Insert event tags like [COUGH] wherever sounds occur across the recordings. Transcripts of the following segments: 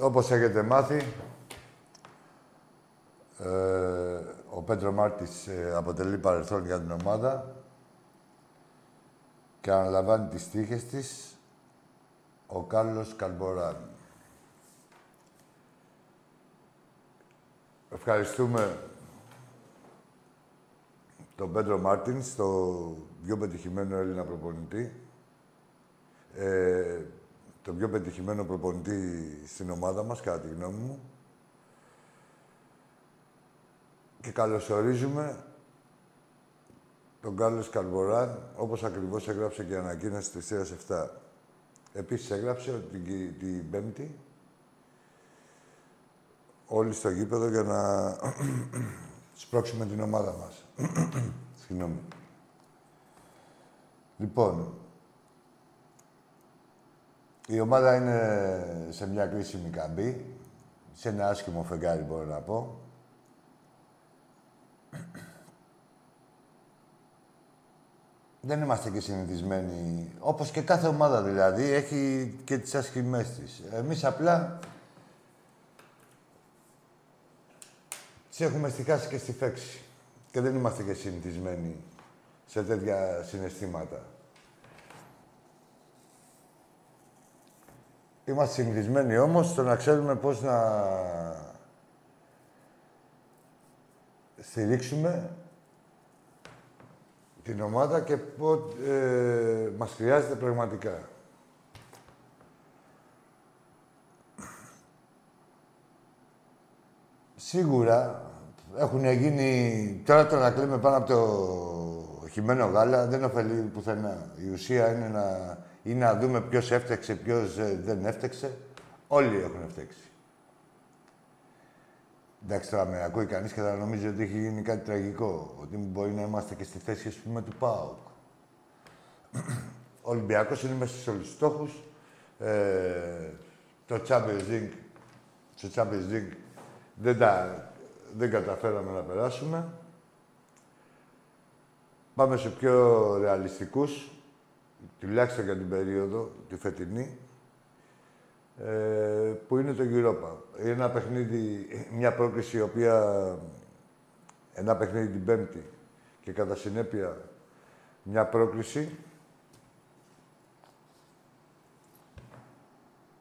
Όπως έχετε μάθει, ε, ο Πέτρο Μάρτης ε, αποτελεί παρελθόν για την ομάδα και αναλαμβάνει τις τύχες της ο Κάρλος Καλμποράν. Ευχαριστούμε τον Πέτρο Μάρτινς, το πιο πετυχημένο Έλληνα προπονητή. Ε, το πιο πετυχημένο προπονητή στην ομάδα μας, κατά τη γνώμη μου. Και καλωσορίζουμε τον Κάρλος Καρμποράν, όπως ακριβώς έγραψε και ανακοίνωση της 7. Επίσης έγραψε ότι την, την Πέμπτη όλοι στο γήπεδο για να [CLEARS THROAT] σπρώξουμε την ομάδα μας. [CLEARS THROAT] Συγγνώμη. Λοιπόν, η ομάδα είναι σε μια κρίσιμη καμπή. Σε ένα άσχημο φεγγάρι μπορώ να πω. Δεν είμαστε και συνηθισμένοι. Όπως και κάθε ομάδα δηλαδή, έχει και τις άσχημές της. Εμείς απλά τις έχουμε στιχάσει και στη φέξη. Και δεν είμαστε και συνηθισμένοι σε τέτοια συναισθήματα. Είμαστε συνηθισμένοι όμως στο να ξέρουμε πώς να στηρίξουμε την ομάδα και πότε ε, μας χρειάζεται πραγματικά. Σίγουρα έχουν γίνει... Τώρα το να κλαίμε πάνω από το χειμένο γάλα δεν ωφελεί πουθενά. Η ουσία είναι να, είναι να δούμε ποιος έφτεξε, ποιος ε, δεν έφτεξε. Όλοι έχουν φταίξει. Εντάξει, τώρα με ακούει κανείς και θα νομίζει ότι έχει γίνει κάτι τραγικό. Ότι μπορεί να είμαστε και στη θέση, ας πούμε, του ΠΑΟΚ. Ο Ολυμπιακός είναι μέσα στους όλους τους στόχους. Ε, το Champions League, στο Champions League δεν, τα, δεν καταφέραμε να περάσουμε. Πάμε σε πιο ρεαλιστικούς, τουλάχιστον για την περίοδο, τη φετινή, ε, που είναι το Europa. Είναι ένα παιχνίδι, μια πρόκληση η οποία... Ένα παιχνίδι την Πέμπτη και κατά συνέπεια μια πρόκληση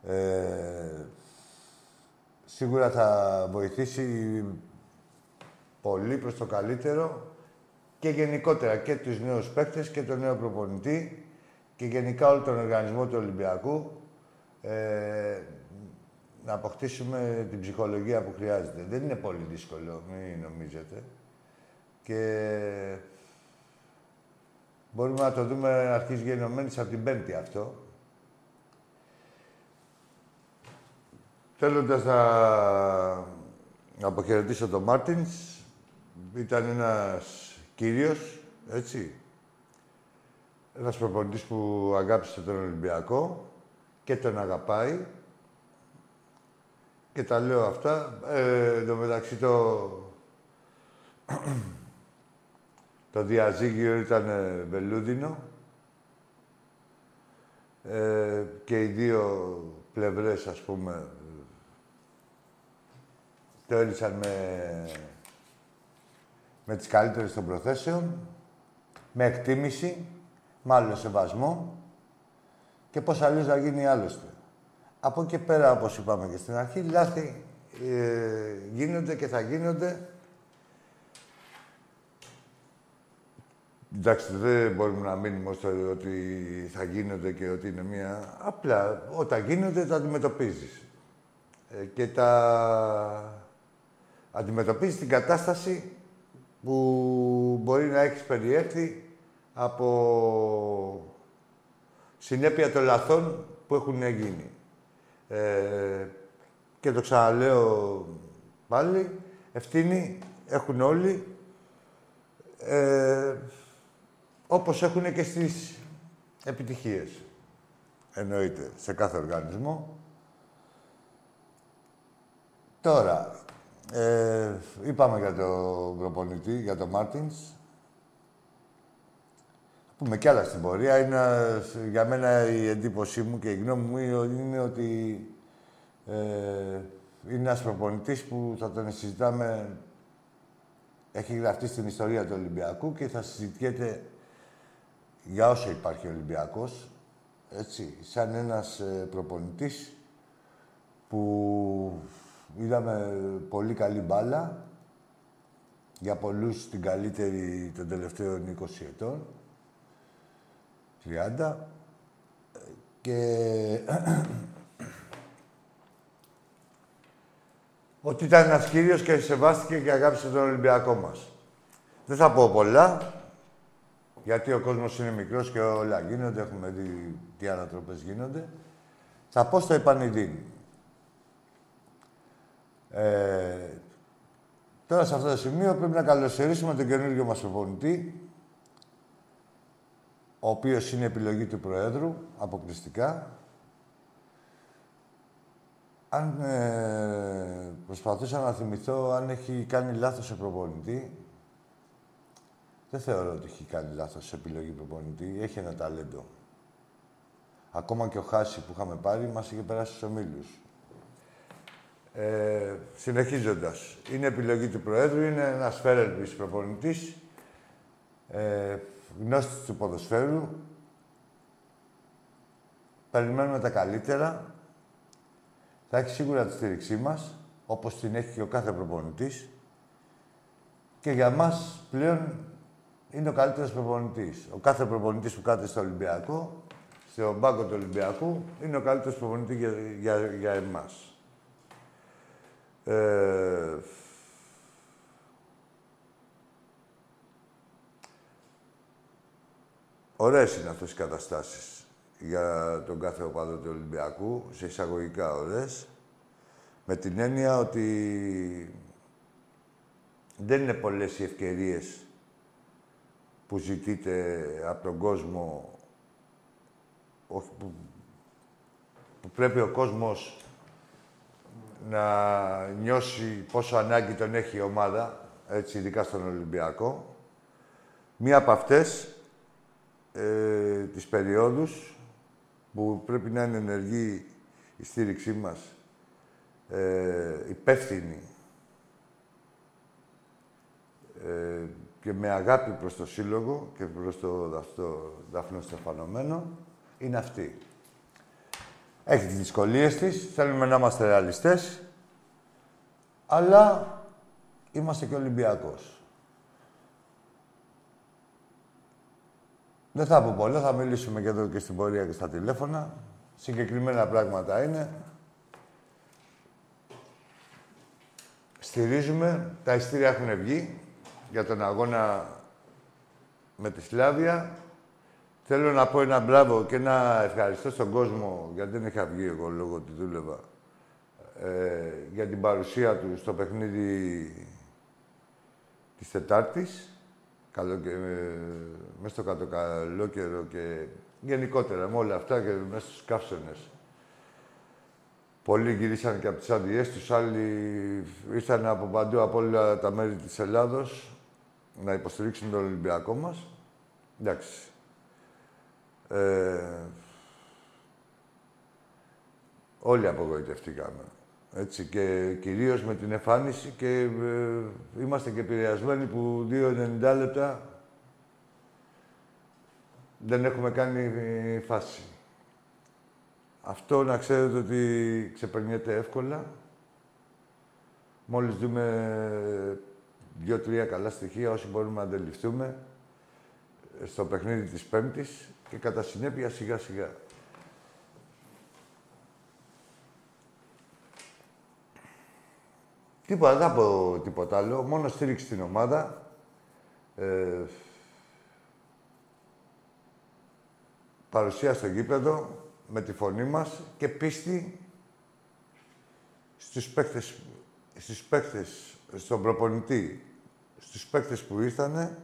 ε, σίγουρα θα βοηθήσει πολύ προς το καλύτερο και γενικότερα και τους νέους παίκτες και τον νέο προπονητή και γενικά όλο τον οργανισμό του Ολυμπιακού ε, να αποκτήσουμε την ψυχολογία που χρειάζεται. Δεν είναι πολύ δύσκολο, μην νομίζετε. Και μπορούμε να το δούμε αρχής γενομένης από την Πέμπτη αυτό. Θέλοντας να αποχαιρετήσω τον Μάρτινς, ήταν ένας κύριος, έτσι, ένας προπονητής που αγάπησε τον Ολυμπιακό και τον αγαπάει. Και τα λέω αυτά. Ε, εν μεταξύ το... [CLEARS THROAT] το διαζύγιο ήταν βελούδινο. Ε, και οι δύο πλευρές, ας πούμε, το έλυσαν με, με τις καλύτερες των προθέσεων, με εκτίμηση, με άλλο σεβασμό και πώς αλλιώς να γίνει άλλωστε. Από εκεί πέρα, όπως είπαμε και στην αρχή, λάθη ε, γίνονται και θα γίνονται. Εντάξει, δεν μπορούμε να μείνουμε στο ότι θα γίνονται και ότι είναι μία... Απλά, όταν γίνονται, τα αντιμετωπίζεις. Ε, και τα αντιμετωπίζεις την κατάσταση που μπορεί να έχεις περιέρθει από συνέπεια των λαθών που έχουν γίνει. Ε, και το ξαναλέω πάλι, ευθύνη έχουν όλοι, ε, όπως έχουν και στις επιτυχίες. Εννοείται, σε κάθε οργανισμό. Τώρα, ε, είπαμε για τον προπονητή, για τον Μάρτινς πούμε κι άλλα στην πορεία. Είναι, για μένα η εντύπωσή μου και η γνώμη μου είναι ότι Ε, είναι ένας προπονητής που θα τον συζητάμε... Έχει γραφτεί στην ιστορία του Ολυμπιακού και θα συζητιέται για όσο υπάρχει ο Ολυμπιακός. Έτσι, σαν ένας ε, προπονητής που είδαμε πολύ καλή μπάλα, για πολλούς την καλύτερη των τελευταίων 20 ετών, 30, και ότι ήταν ένας κύριος και σεβάστηκε και αγάπησε τον Ολυμπιακό μας. Δεν θα πω πολλά, γιατί ο κόσμος είναι μικρός και όλα γίνονται, έχουμε δει τι ανατροπές γίνονται. Θα πω στο επανειδήν. Ε, τώρα σε αυτό το σημείο πρέπει να καλωσορίσουμε τον καινούργιο μας προπονητή, ο οποίος είναι επιλογή του Προέδρου, αποκλειστικά. Αν ε, προσπαθούσα να θυμηθώ αν έχει κάνει λάθος σε προπονητή, δεν θεωρώ ότι έχει κάνει λάθος σε επιλογή προπονητή. Έχει ένα ταλέντο. Ακόμα και ο Χάση που είχαμε πάρει μας είχε περάσει στους ομίλους. Ε, συνεχίζοντας, είναι επιλογή του Προέδρου, είναι ένας φέρελπης προπονητής, ε, γνώστης του ποδοσφαίρου. Περιμένουμε τα καλύτερα. Θα έχει σίγουρα τη στήριξή μας, όπως την έχει και ο κάθε προπονητής. Και για μας πλέον είναι ο καλύτερος προπονητής. Ο κάθε προπονητής που κάθεται στο Ολυμπιακό, στο μπάγκο του Ολυμπιακού, είναι ο καλύτερος προπονητής για, για, για εμάς. Ε, Ωραίες είναι αυτές οι καταστάσεις για τον κάθε οπαδό του Ολυμπιακού, σε εισαγωγικά ωραίες, με την έννοια ότι δεν είναι πολλές οι ευκαιρίες που ζητείτε από τον κόσμο, όχι, που, που πρέπει ο κόσμος να νιώσει πόσο ανάγκη τον έχει η ομάδα, έτσι, ειδικά στον Ολυμπιακό. Μία από αυτές ε, τις περιόδους που πρέπει να είναι ενεργή η στήριξή μας, ε, υπεύθυνη ε, και με αγάπη προς το Σύλλογο και προς το Δαφνό Στεφανωμένο, είναι αυτή. Έχει τις δυσκολίες της, θέλουμε να είμαστε ρεαλιστές, αλλά είμαστε και Ολυμπιακός. Δεν θα πω πολλά, θα μιλήσουμε και εδώ και στην πορεία και στα τηλέφωνα. Συγκεκριμένα πράγματα είναι. Στηρίζουμε, τα ειστήρια έχουν βγει για τον αγώνα με τη Σλάβια. Θέλω να πω ένα μπράβο και ένα ευχαριστώ στον κόσμο, γιατί δεν είχα βγει εγώ λόγω ότι δούλευα, ε, για την παρουσία του στο παιχνίδι της Τετάρτης καλό και, ε, μέσα στο κάτω καλό καιρό και γενικότερα με όλα αυτά και μέσα στους καύσονες. Πολλοί γυρίσαν και από τις άδειές τους, άλλοι ήρθαν από παντού, από όλα τα μέρη της Ελλάδος, να υποστηρίξουν τον Ολυμπιακό μας. Εντάξει. Ε, όλοι απογοητευτήκαμε. Έτσι, και κυρίως με την εμφάνιση και ε, είμαστε και επηρεασμένοι που 2-90 λεπτά δεν έχουμε κάνει φάση. Αυτό να ξέρετε ότι ξεπερνιέται εύκολα. Μόλις δούμε δύο-τρία καλά στοιχεία, όσοι μπορούμε να αντιληφθούμε, στο παιχνίδι της Πέμπτης και κατά συνέπεια σιγά-σιγά. Τίποτα, δεν θα πω τίποτα άλλο. Μόνο στήριξη στην ομάδα. Ε, παρουσία στο γήπεδο με τη φωνή μας και πίστη στους παίκτες, στους παίκτες, στον προπονητή, στους παίκτες που ήρθανε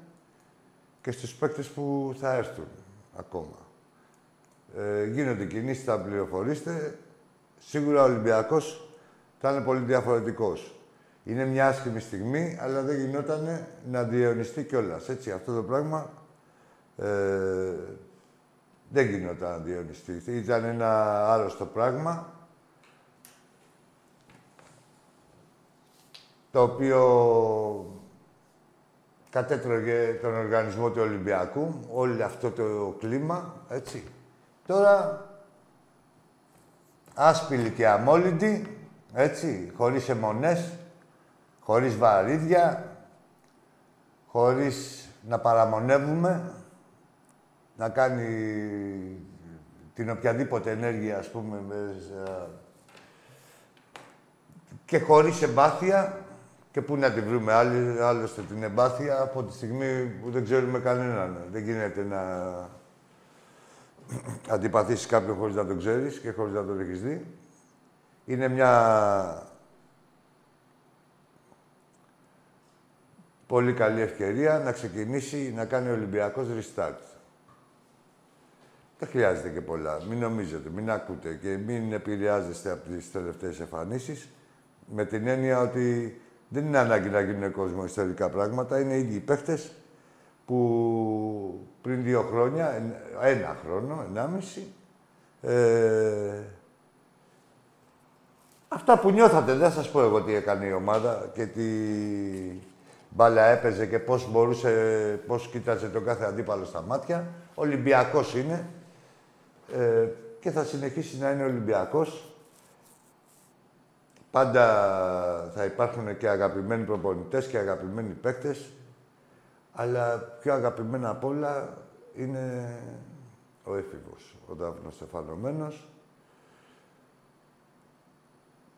και στους παίκτες που θα έρθουν ακόμα. Ε, γίνονται κινήσεις, θα πληροφορήσετε. Σίγουρα ο Ολυμπιακός θα είναι πολύ διαφορετικός. Είναι μια άσχημη στιγμή, αλλά δεν γινόταν να διαιωνιστεί κιόλας. Έτσι, αυτό το πράγμα ε, δεν γινόταν να διαιωνιστεί. Ήταν ένα άρρωστο πράγμα το οποίο κατέτρωγε τον οργανισμό του Ολυμπιακού, όλο αυτό το κλίμα, έτσι. Τώρα, άσπηλοι και αμόλυντοι, έτσι, χωρίς αιμονές, χωρίς βαρύδια, χωρίς να παραμονεύουμε, να κάνει την οποιαδήποτε ενέργεια, ας πούμε, και χωρίς εμπάθεια, και πού να τη βρούμε, άλλωστε την εμπάθεια από τη στιγμή που δεν ξέρουμε κανέναν. Δεν γίνεται να [CLEARS THROAT] αντιπαθήσεις κάποιον χωρίς να το ξέρεις και χωρίς να το έχεις δει. Είναι μια πολύ καλή ευκαιρία να ξεκινήσει να κάνει ο Ολυμπιακός restart. Δεν χρειάζεται και πολλά. Μην νομίζετε, μην ακούτε και μην επηρεάζεστε από τις τελευταίες εμφανίσεις με την έννοια ότι δεν είναι ανάγκη να γίνουν κόσμο ιστορικά πράγματα. Είναι οι ίδιοι παίχτες που πριν δύο χρόνια, ένα χρόνο, ενάμιση, ε, αυτά που νιώθατε, δεν σας πω εγώ τι έκανε η ομάδα και τι μπάλα έπαιζε και πώς μπορούσε, πώς κοίταζε τον κάθε αντίπαλο στα μάτια. Ολυμπιακός είναι ε, και θα συνεχίσει να είναι Ολυμπιακός. Πάντα θα υπάρχουν και αγαπημένοι προπονητές και αγαπημένοι παίκτες, αλλά πιο αγαπημένα απ' όλα είναι ο έφηβος, ο Δάφνος Στεφανωμένος.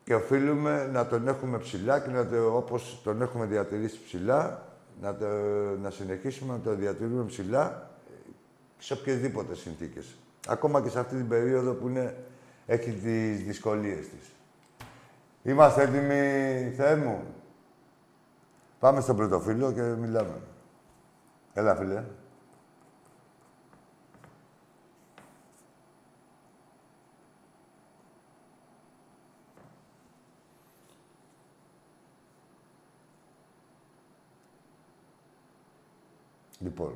Και οφείλουμε να τον έχουμε ψηλά και να το, όπως τον έχουμε διατηρήσει ψηλά, να, το, να συνεχίσουμε να το διατηρούμε ψηλά σε οποιασδήποτε συνθήκες. Ακόμα και σε αυτή την περίοδο που είναι, έχει τις δυσκολίες της. Είμαστε έτοιμοι, Θεέ μου. Πάμε στο πρώτο φίλο και μιλάμε. Έλα, φίλε. Λοιπόν.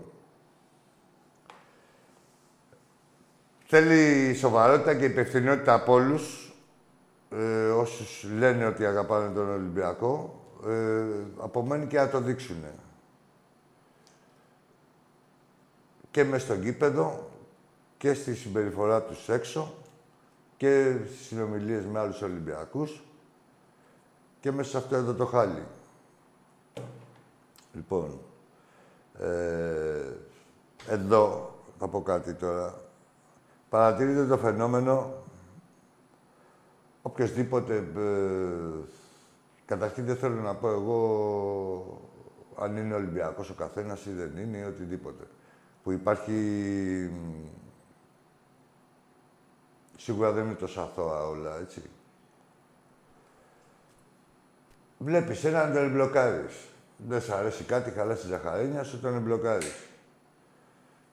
Θέλει σοβαρότητα και υπευθυνότητα από όλους ε, όσους λένε ότι αγαπάνε τον Ολυμπιακό, ε, απομένει και να το δείξουν. Και μες στο γήπεδο και στη συμπεριφορά τους έξω και στις συνομιλίες με άλλους Ολυμπιακούς και μέσα σε αυτό εδώ το χάλι. Λοιπόν, ε, εδώ θα πω κάτι τώρα. Παρατηρείτε το φαινόμενο οποιοδήποτε... Ε, καταρχήν δεν θέλω να πω εγώ αν είναι Ολυμπιακός ο καθένας ή δεν είναι ή οτιδήποτε. Που υπάρχει... Σίγουρα δεν είναι τόσο αθώα όλα, έτσι. Βλέπεις έναν τον εμπλοκάρεις. Δεν σ' αρέσει κάτι, καλά στη ζαχαρένια σου, τον εμπλοκάρεις.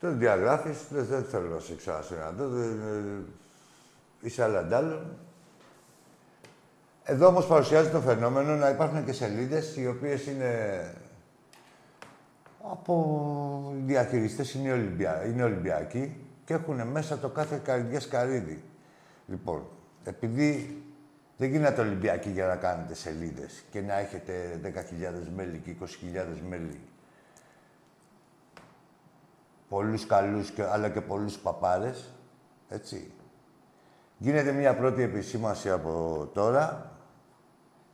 Τον διαγράφεις, δεν, θέλω να σε ξανασυναντώ, είσαι αλλαντάλλον. Εδώ όμως παρουσιάζει το φαινόμενο να υπάρχουν και σελίδες οι οποίες είναι από διαχειριστές, είναι, Ολυμπια... είναι Ολυμπιακοί και έχουν μέσα το κάθε καρδιές σκαρίδι. Λοιπόν, επειδή δεν γίνεται Ολυμπιακοί για να κάνετε σελίδες και να έχετε 10.000 μέλη και 20.000 μέλη. Πολλούς καλούς, αλλά και πολλούς παπάρες, έτσι. Γίνεται μια πρώτη επισήμαση από τώρα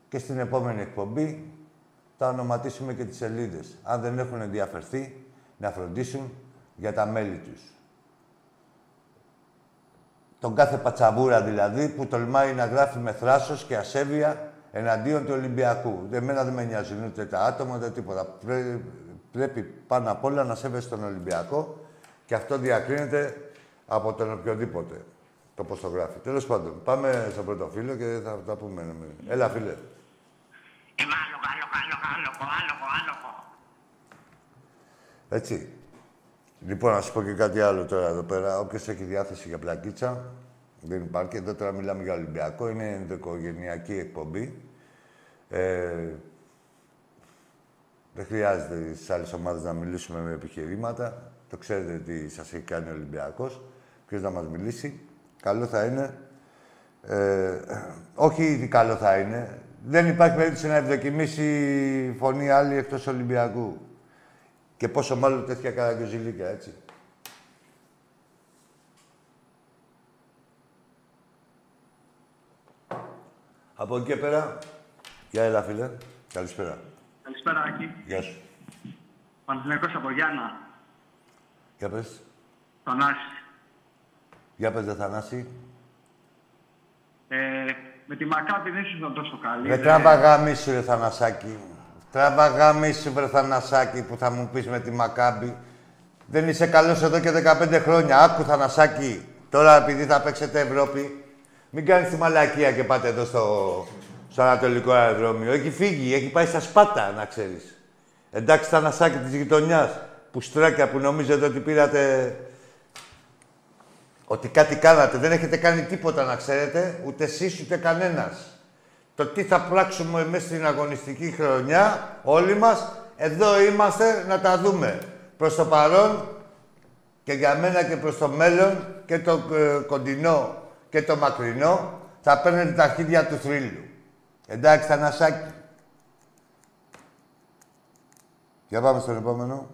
και στην επόμενη εκπομπή θα ονοματίσουμε και τις σελίδες. Αν δεν έχουν ενδιαφερθεί, να φροντίσουν για τα μέλη τους. Τον κάθε πατσαβούρα δηλαδή που τολμάει να γράφει με θράσος και ασέβεια εναντίον του Ολυμπιακού. Εμένα δεν με νοιάζουν ούτε τα άτομα, ούτε τίποτα. πρέπει πάνω απ' όλα να σέβεσαι τον Ολυμπιακό και αυτό διακρίνεται από τον οποιοδήποτε. Το πώς το γράφει. Τέλος πάντων, πάμε στο πρώτο φίλο και θα τα πούμε. Έλα, φίλε. Είμαι άλογο, άλογο, άλογο, άλογο, άλογο. Έτσι. Λοιπόν, να σου πω και κάτι άλλο τώρα εδώ πέρα. Όποιος έχει διάθεση για πλακίτσα, δεν υπάρχει. Εδώ τώρα μιλάμε για Ολυμπιακό. Είναι ενδοοικογενειακή εκπομπή. Ε, δεν χρειάζεται στις άλλες ομάδες να μιλήσουμε με επιχειρήματα. Το ξέρετε τι σας έχει κάνει ο Ολυμπιακός. Ποιος να μας μιλήσει. Καλό θα είναι. Ε, όχι ήδη καλό θα είναι δεν υπάρχει περίπτωση να ευδοκιμήσει φωνή άλλη εκτός Ολυμπιακού. Και πόσο μάλλον τέτοια καραγκιόζηλίκια, έτσι. Από εκεί και πέρα, γεια έλα φίλε. Καλησπέρα. Καλησπέρα, Άκη. Γεια σου. Παναθηναϊκός από Γιάννα. Για πες. Θανάση. Για πες, δε Θανάση. Ε, με τη Μακάπη δεν ήσουν τόσο καλή. Ρε δεν- τράβα γάμισου, ρε Θανασάκη. Τράβα γάμισου, ρε Θανασάκη, που θα μου πεις με τη Μακάμπη. Δεν είσαι καλός εδώ και 15 χρόνια. Άκου, Θανασάκη. Τώρα, επειδή θα παίξετε Ευρώπη, μην κάνεις τη μαλακία και πάτε εδώ στο, στο Ανατολικό Αεροδρόμιο. Έχει φύγει, έχει πάει στα Σπάτα, να ξέρεις. Εντάξει, Θανασάκη της γειτονιάς, που στράκια που νομίζετε ότι πήρατε ότι κάτι κάνατε. Δεν έχετε κάνει τίποτα, να ξέρετε, ούτε εσείς ούτε κανένας. Το τι θα πράξουμε μέσα στην αγωνιστική χρονιά, όλοι μας, εδώ είμαστε να τα δούμε. Προς το παρόν και για μένα και προς το μέλλον και το ε, κοντινό και το μακρινό, θα παίρνετε τα αρχίδια του θρύλου. Εντάξει, Θανασάκη. Για πάμε στον επόμενο.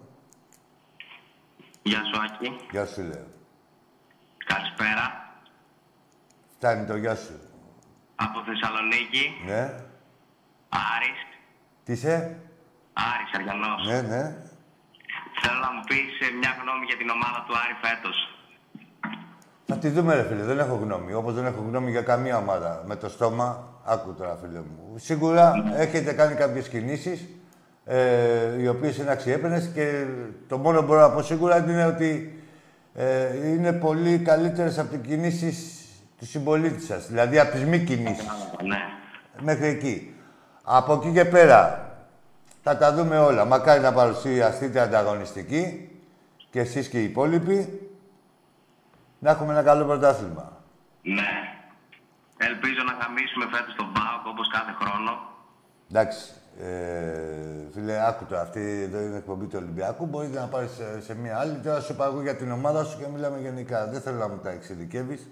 Γεια σου, Άκη. Γεια σου, λέω. Καλησπέρα. Φτάνει το γεια σου. Από Θεσσαλονίκη. Ναι. Άρης. Τι είσαι; Άρης Αργιανός. Ναι, ναι. Θέλω να μου πεις ε, μια γνώμη για την ομάδα του Άρη φέτος. Θα τη δούμε, ρε φίλε. Δεν έχω γνώμη. Όπως δεν έχω γνώμη για καμία ομάδα. Με το στόμα, άκου τώρα, φίλε μου. Σίγουρα έχετε κάνει κάποιες κινήσεις ε, οι οποίες είναι αξιέπαινες και το μόνο που μπορώ να πω σίγουρα είναι ότι ε, είναι πολύ καλύτερες από τις κινήσεις του συμπολίτη σας. Δηλαδή από τις μη κινήσεις. Ναι. Μέχρι εκεί. Από εκεί και πέρα θα τα δούμε όλα. Μακάρι να παρουσιαστείτε ανταγωνιστικοί και εσείς και οι υπόλοιποι να έχουμε ένα καλό πρωτάθλημα. Ναι. Ελπίζω να χαμίσουμε φέτος τον ΠΑΟΚ όπως κάθε χρόνο. Εντάξει, ε, φίλε, άκου το. Αυτή εδώ είναι εκπομπή του Ολυμπιακού. Μπορείτε να πάρεις σε, σε μία άλλη. Τώρα σου είπα εγώ για την ομάδα σου και μιλάμε γενικά. Δεν θέλω να μου τα εξειδικεύεις.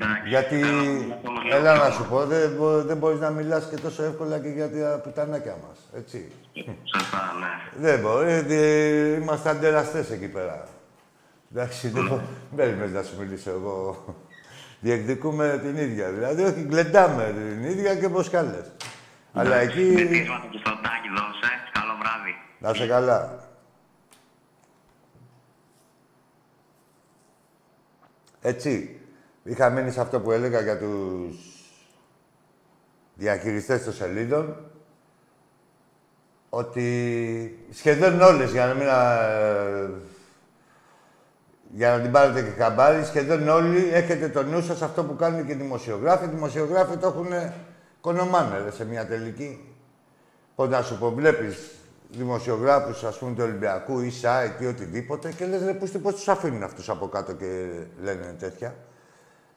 Εντάξει. Γιατί, Θέλω να μιλήσω όμως λίγο έλα πιο να σου πω, δεν, μπο- δεν μπορείς να μιλάς και τόσο εύκολα και για τα πουτανάκια μας, έτσι. Σωστά, ναι. Δεν μπορεί, ε, είμαστε αντεραστές εκεί πέρα. Εντάξει, δεν μπο- δεν περιμένεις να σου μιλήσω εγώ. Διεκδικούμε την ίδια, δηλαδή, όχι, γλεντάμε την ίδια και μποσκάλες. Αλλά εκεί... Μεθύσματα και στο τάκι δώσε. Καλό βράδυ. Να είσαι καλά. Έτσι, είχα μείνει σε αυτό που έλεγα για τους διαχειριστές των σελίδων, ότι σχεδόν όλες, για να μην... α- για να την πάρετε και χαμπάρι, σχεδόν όλοι έχετε το νου σας αυτό που κάνουν και οι δημοσιογράφοι. Οι δημοσιογράφοι το έχουν κονομάνε ρε, σε μια τελική. Πώς να σου πω, βλέπεις δημοσιογράφους, ας πούμε, του Ολυμπιακού ή site ή οτιδήποτε και λες, ρε, πώς, πώς τους αφήνουν αυτούς από κάτω και λένε τέτοια.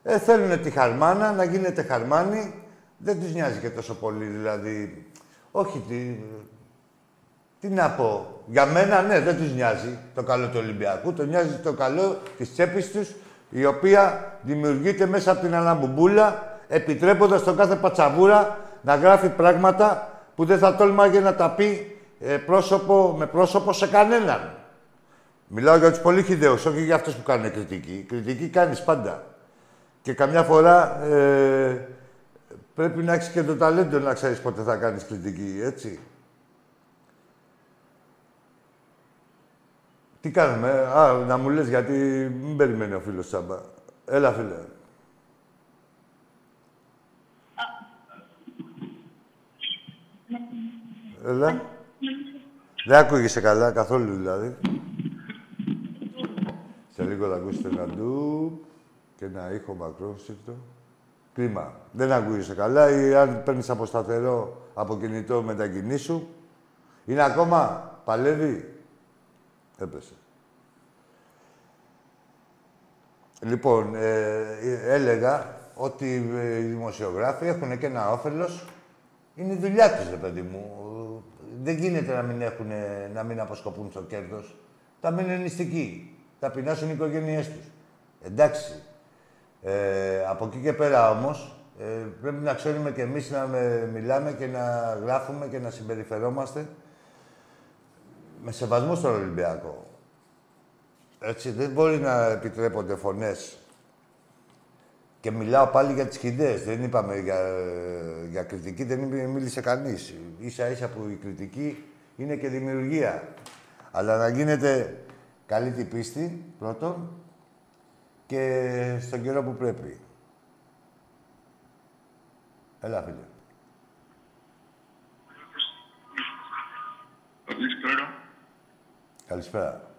Ε, θέλουν τη χαρμάνα, να γίνεται χαρμάνι. Δεν τους νοιάζει και τόσο πολύ, δηλαδή. Όχι, τι, τι να πω. Για μένα, ναι, δεν τους νοιάζει το καλό του Ολυμπιακού. Το νοιάζει το καλό της τσέπης τους, η οποία δημιουργείται μέσα από την αναμπομπούλα, επιτρέποντας τον κάθε πατσαβούρα να γράφει πράγματα που δεν θα τόλμαγε να τα πει ε, πρόσωπο με πρόσωπο σε κανέναν. Μιλάω για τους πολύ χιδαίους, όχι για αυτούς που κάνουν κριτική. Κριτική κάνεις πάντα. Και καμιά φορά ε, πρέπει να έχεις και το ταλέντο να ξέρεις πότε θα κάνεις κριτική, έτσι. Τι κάνουμε, ε; α, να μου λες γιατί μην περιμένει ο φίλος Τσάμπα. Έλα, φίλε. Έλα. Δεν ακούγεσαι καλά, καθόλου δηλαδή. Σε λίγο θα ακούσετε ένα ντου και ένα ήχο μακρόσυρτο. Κρίμα. Δεν ακούγεσαι καλά ή αν παίρνεις από σταθερό από κινητό μετακινή σου. Είναι ακόμα, παλεύει. Έπεσε. Λοιπόν, ε, έλεγα ότι ε, οι δημοσιογράφοι έχουν και ένα όφελος. Είναι η δουλειά τους, ρε παιδί μου. Δεν γίνεται να μην, έχουν, να μην αποσκοπούν στο κέρδος. Θα μείνουν νηστικοί. Θα πεινάσουν οι οικογένειές τους. Εντάξει. Ε, από εκεί και πέρα όμως, Ε, πρέπει να ξέρουμε και εμείς να με- μιλάμε και να γράφουμε και να συμπεριφερόμαστε με σεβασμό στον Ολυμπιακό. Έτσι, δεν μπορεί να επιτρέπονται φωνές. Και μιλάω πάλι για τις χιδές. Δεν είπαμε για, για κριτική, δεν μι- μίλησε κανείς. Ίσα ίσα που η κριτική είναι και δημιουργία. Αλλά να γίνεται καλή την πίστη, πρώτον, και στον καιρό που πρέπει. Έλα, φίλε. Καλησπέρα. Καλησπέρα.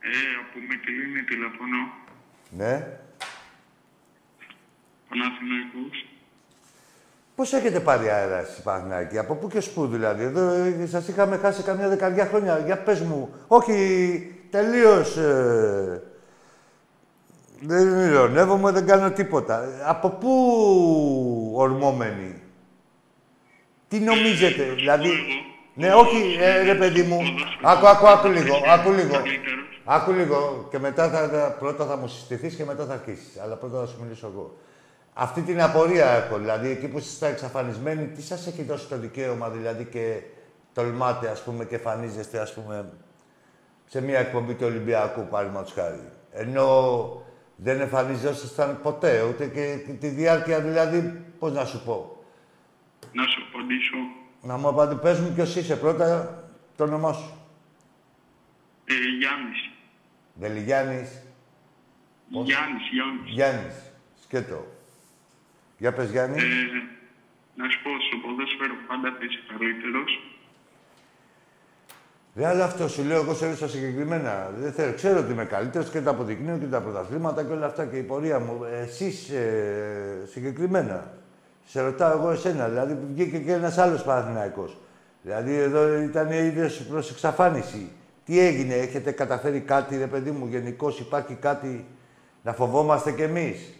Ε, από Μυτιλίνη τηλεφωνώ. Ναι. Παναθηναϊκός. Πώς έχετε πάρει αέρα εσείς Παναθηναϊκοί, από πού και σπου δηλαδή; Εδώ ε, σας είχαμε χάσει καμιά δεκαριά χρόνια. Για πες μου, όχι τελείως... Ε, δεν ηρωνεύομαι, δεν κάνω τίποτα. Από πού ορμόμενοι; Τι νομίζετε, δηλαδή... Ναι, όχι, ε, ρε παιδί μου. Άκου, άκου, άκου λίγο, άκου λίγο. Άκου λίγο και μετά θα, θα- πρώτα θα μου συστηθείς και μετά θα αρχίσεις. Αλλά πρώτα θα σου μιλήσω εγώ. Αυτή την απορία έχω, δηλαδή εκεί που είστε εξαφανισμένοι, τι σας έχει δώσει το δικαίωμα δηλαδή και τολμάτε ας πούμε και εμφανίζεστε ας πούμε σε μια εκπομπή του Ολυμπιακού παραδείγματος χάρη. Ενώ δεν εμφανίζεσταν ποτέ, ούτε και τη διάρκεια δηλαδή, πώς να σου πω. Να σου απαντήσω. Να μου απαντήσεις, πες μου ποιος είσαι πρώτα, το όνομά σου. Ε, Γιάννης. Δελιγιάννης, Γιάννης, Γιάννης. Γιάννης, σκέτο. Για πες Γιάννη. Ε, να σου πω, στο ποδόσφαιρο πάντα θα είσαι καλύτερος. Ρε, αλλά αυτό σου λέω εγώ σε ρωτήσω συγκεκριμένα. Δεν θέλω. Ξέρω ότι είμαι καλύτερος και τα αποδεικνύω και τα πρωταθλήματα και όλα αυτά και η πορεία μου. Εσείς ε, συγκεκριμένα. Σε ρωτάω εγώ εσένα. Δηλαδή βγήκε και ένας άλλος Παναθηναϊκός. Δηλαδή εδώ ήταν ίδιος προς εξαφάνιση. Τι έγινε, έχετε καταφέρει κάτι, ρε παιδί μου, γενικώ υπάρχει κάτι να φοβόμαστε κι εμείς;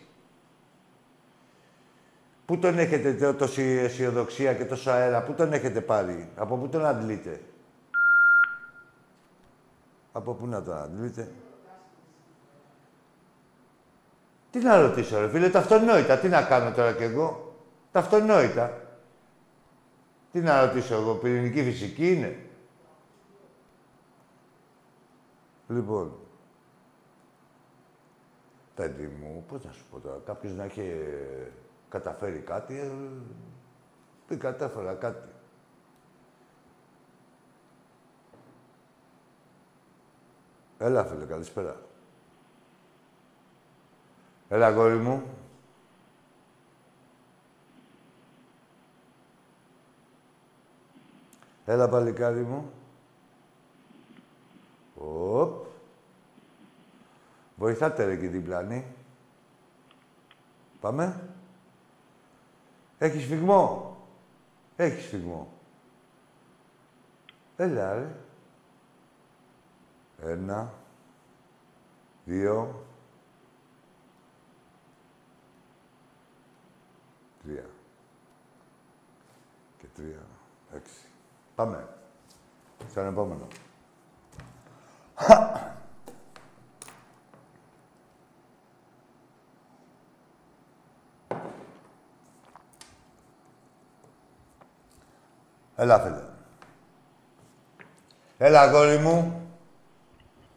Πού τον έχετε τό- τόση αισιοδοξία και τόσο αέρα, πού τον έχετε πάρει, από πού τον αντλείτε; Από πού να τον αντλείτε; Τι να ρωτήσω, ρε φίλε, τα αυτονόητα. Τι να κάνω τώρα κι εγώ; Τα αυτονόητα. Τι να ρωτήσω εγώ, πυρηνική φυσική είναι; Λοιπόν. Παιδί μου, πώς να σου πω τώρα, κάποιος να έχει ε, καταφέρει κάτι, ε, τι κατάφερα κάτι. Έλα, φίλε, καλησπέρα. Έλα, γόρι μου. Έλα, παλικάρι μου. Οπ. Βοηθάτε ρε εκεί διπλανή. Πάμε. Έχεις σφιγμό. Έχεις σφιγμό. Έλα, ρε. Ένα. Δύο. Τρία. Και τρία. Έξι. Πάμε. Στον επόμενο. Έλα, φίλε. Έλα, αγόρι μου.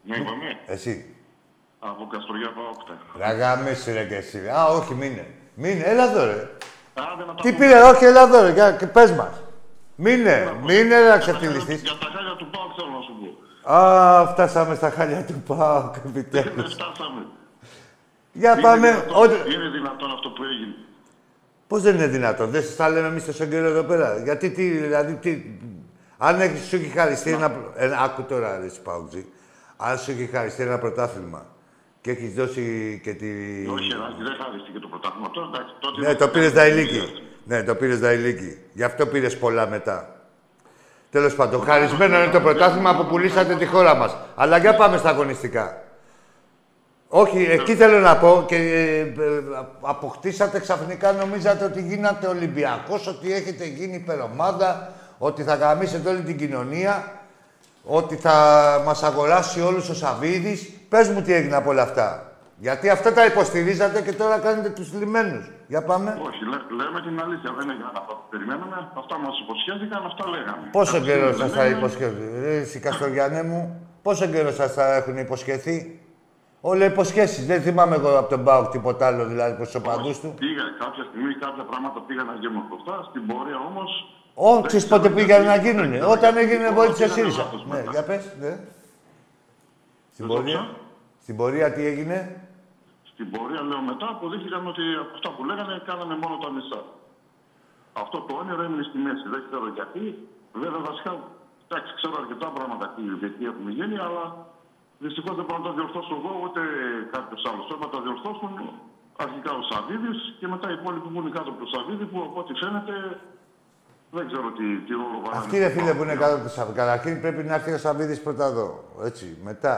Ναι, είπαμε. Εσύ. Από Καστοριά Παόκτα. Ραγάμισε ρε και εσύ. Α, όχι, μείνε. Μείνε, έλα εδώ, ρε. Άντε να τα Τι πούμε. πήρε, όχι, έλα εδώ, ρε. Και, και πες μας. Μείνε, μείνε, ρε, να ξεφτυλιστείς. Για τα χάλια του Πάοκ θέλω να σου πω. Α, φτάσαμε στα χάλια του ΠΑΟΚ, Δεν επιτέλους. φτάσαμε. Για Είναι πάμε. δυνατόν- Ό,τι... Είναι δυνατόν αυτό που έγινε. Πώς δεν είναι δυνατόν, δεν σας τα λέμε εμείς τόσο καιρό εδώ πέρα. Γιατί τι, δηλαδή, τι... Αν έχεις, σου έχει χαριστεί ένα... Ε, άκου τώρα, ρε, εσύ, Παουτζή. Αν σου έχει χαριστεί ένα πρωτάθλημα και έχεις δώσει και τη... Όχι, Ελάκη, δεν χάριστηκε το πρωτάθλημα. Τώρα εντάξει, τότε. Ναι, το πήρες Δαηλίκη. Ναι, το πήρες Δαηλίκη. Γι' αυτό πήρες πολλά μετά. Τέλος πάντων, χαρισμένο είναι το πρωτάθλημα που πουλήσατε τη χώρα μας. Αλλά για πάμε στα αγωνιστικά. Όχι, εκεί θέλω να πω και ε, ε, αποκτήσατε ξαφνικά, νομίζατε ότι γίνατε Ολυμπιακός, ότι έχετε γίνει υπερομάδα, ότι θα γαμίσετε όλη την κοινωνία, ότι θα μας αγοράσει όλους ο Σαββίδης. Πες μου τι έγινε από όλα αυτά. Γιατί αυτά τα υποστηρίζατε και τώρα κάνετε τους λιμένους. Για πάμε. Όχι, λέ, λέμε την αλήθεια. Δεν έγιναν αυτά που περιμέναμε. Αυτά μας υποσχέθηκαν, αυτά λέγαμε. Πόσο Κάτι καιρό δεν σας τα έγινε. υποσχέθηκαν, Εσύ Καστοριανέ μου, πόσο καιρό σας τα έχουν υποσχεθεί; Όλα υποσχέσεις. Δεν θυμάμαι εγώ από τον Μπάουκ τίποτα άλλο δηλαδή προς τους οπαδούς του. Πήγα κάποια στιγμή, κάποια πράγματα πήγαν να γίνουν σωστά. Στην πορεία όμως. Ω, ξέρεις πότε πήγαν να γίνουν. Όταν έγινε βοήθεια ΣΥΡΙΖΑ. Ναι, για πες, ναι. Στην Δεν το πορεία, ξέρω. στην πορεία τι έγινε; Στην πορεία, λέω μετά, αποδείχθηκαν ότι από αυτά που λέγανε κάναμε μόνο τα μισά. Αυτό το όνειρο έμεινε στη μέση. Δεν ξέρω γιατί. Βέβαια, βασικά, εντάξει, ξέρω αρκετά πράγματα τι, γιατί έχουμε γίνει, αλλά δυστυχώς δεν μπορώ να τα διορθώσω εγώ ούτε κάποιος άλλος. Πρέπει να τα διορθώσουν αρχικά ο Σαββίδης και μετά οι υπόλοιποι που είναι κάτω από το Σαββίδη που από ό,τι φαίνεται δεν ξέρω τι, τι ρόλο βάλανε. Αυτή ρε φίλε που είναι κάτω από το Σαββίδι. Καταρχήν πρέπει να έρθει ο Σαββίδης πρώτα εδώ. Έτσι, μετά.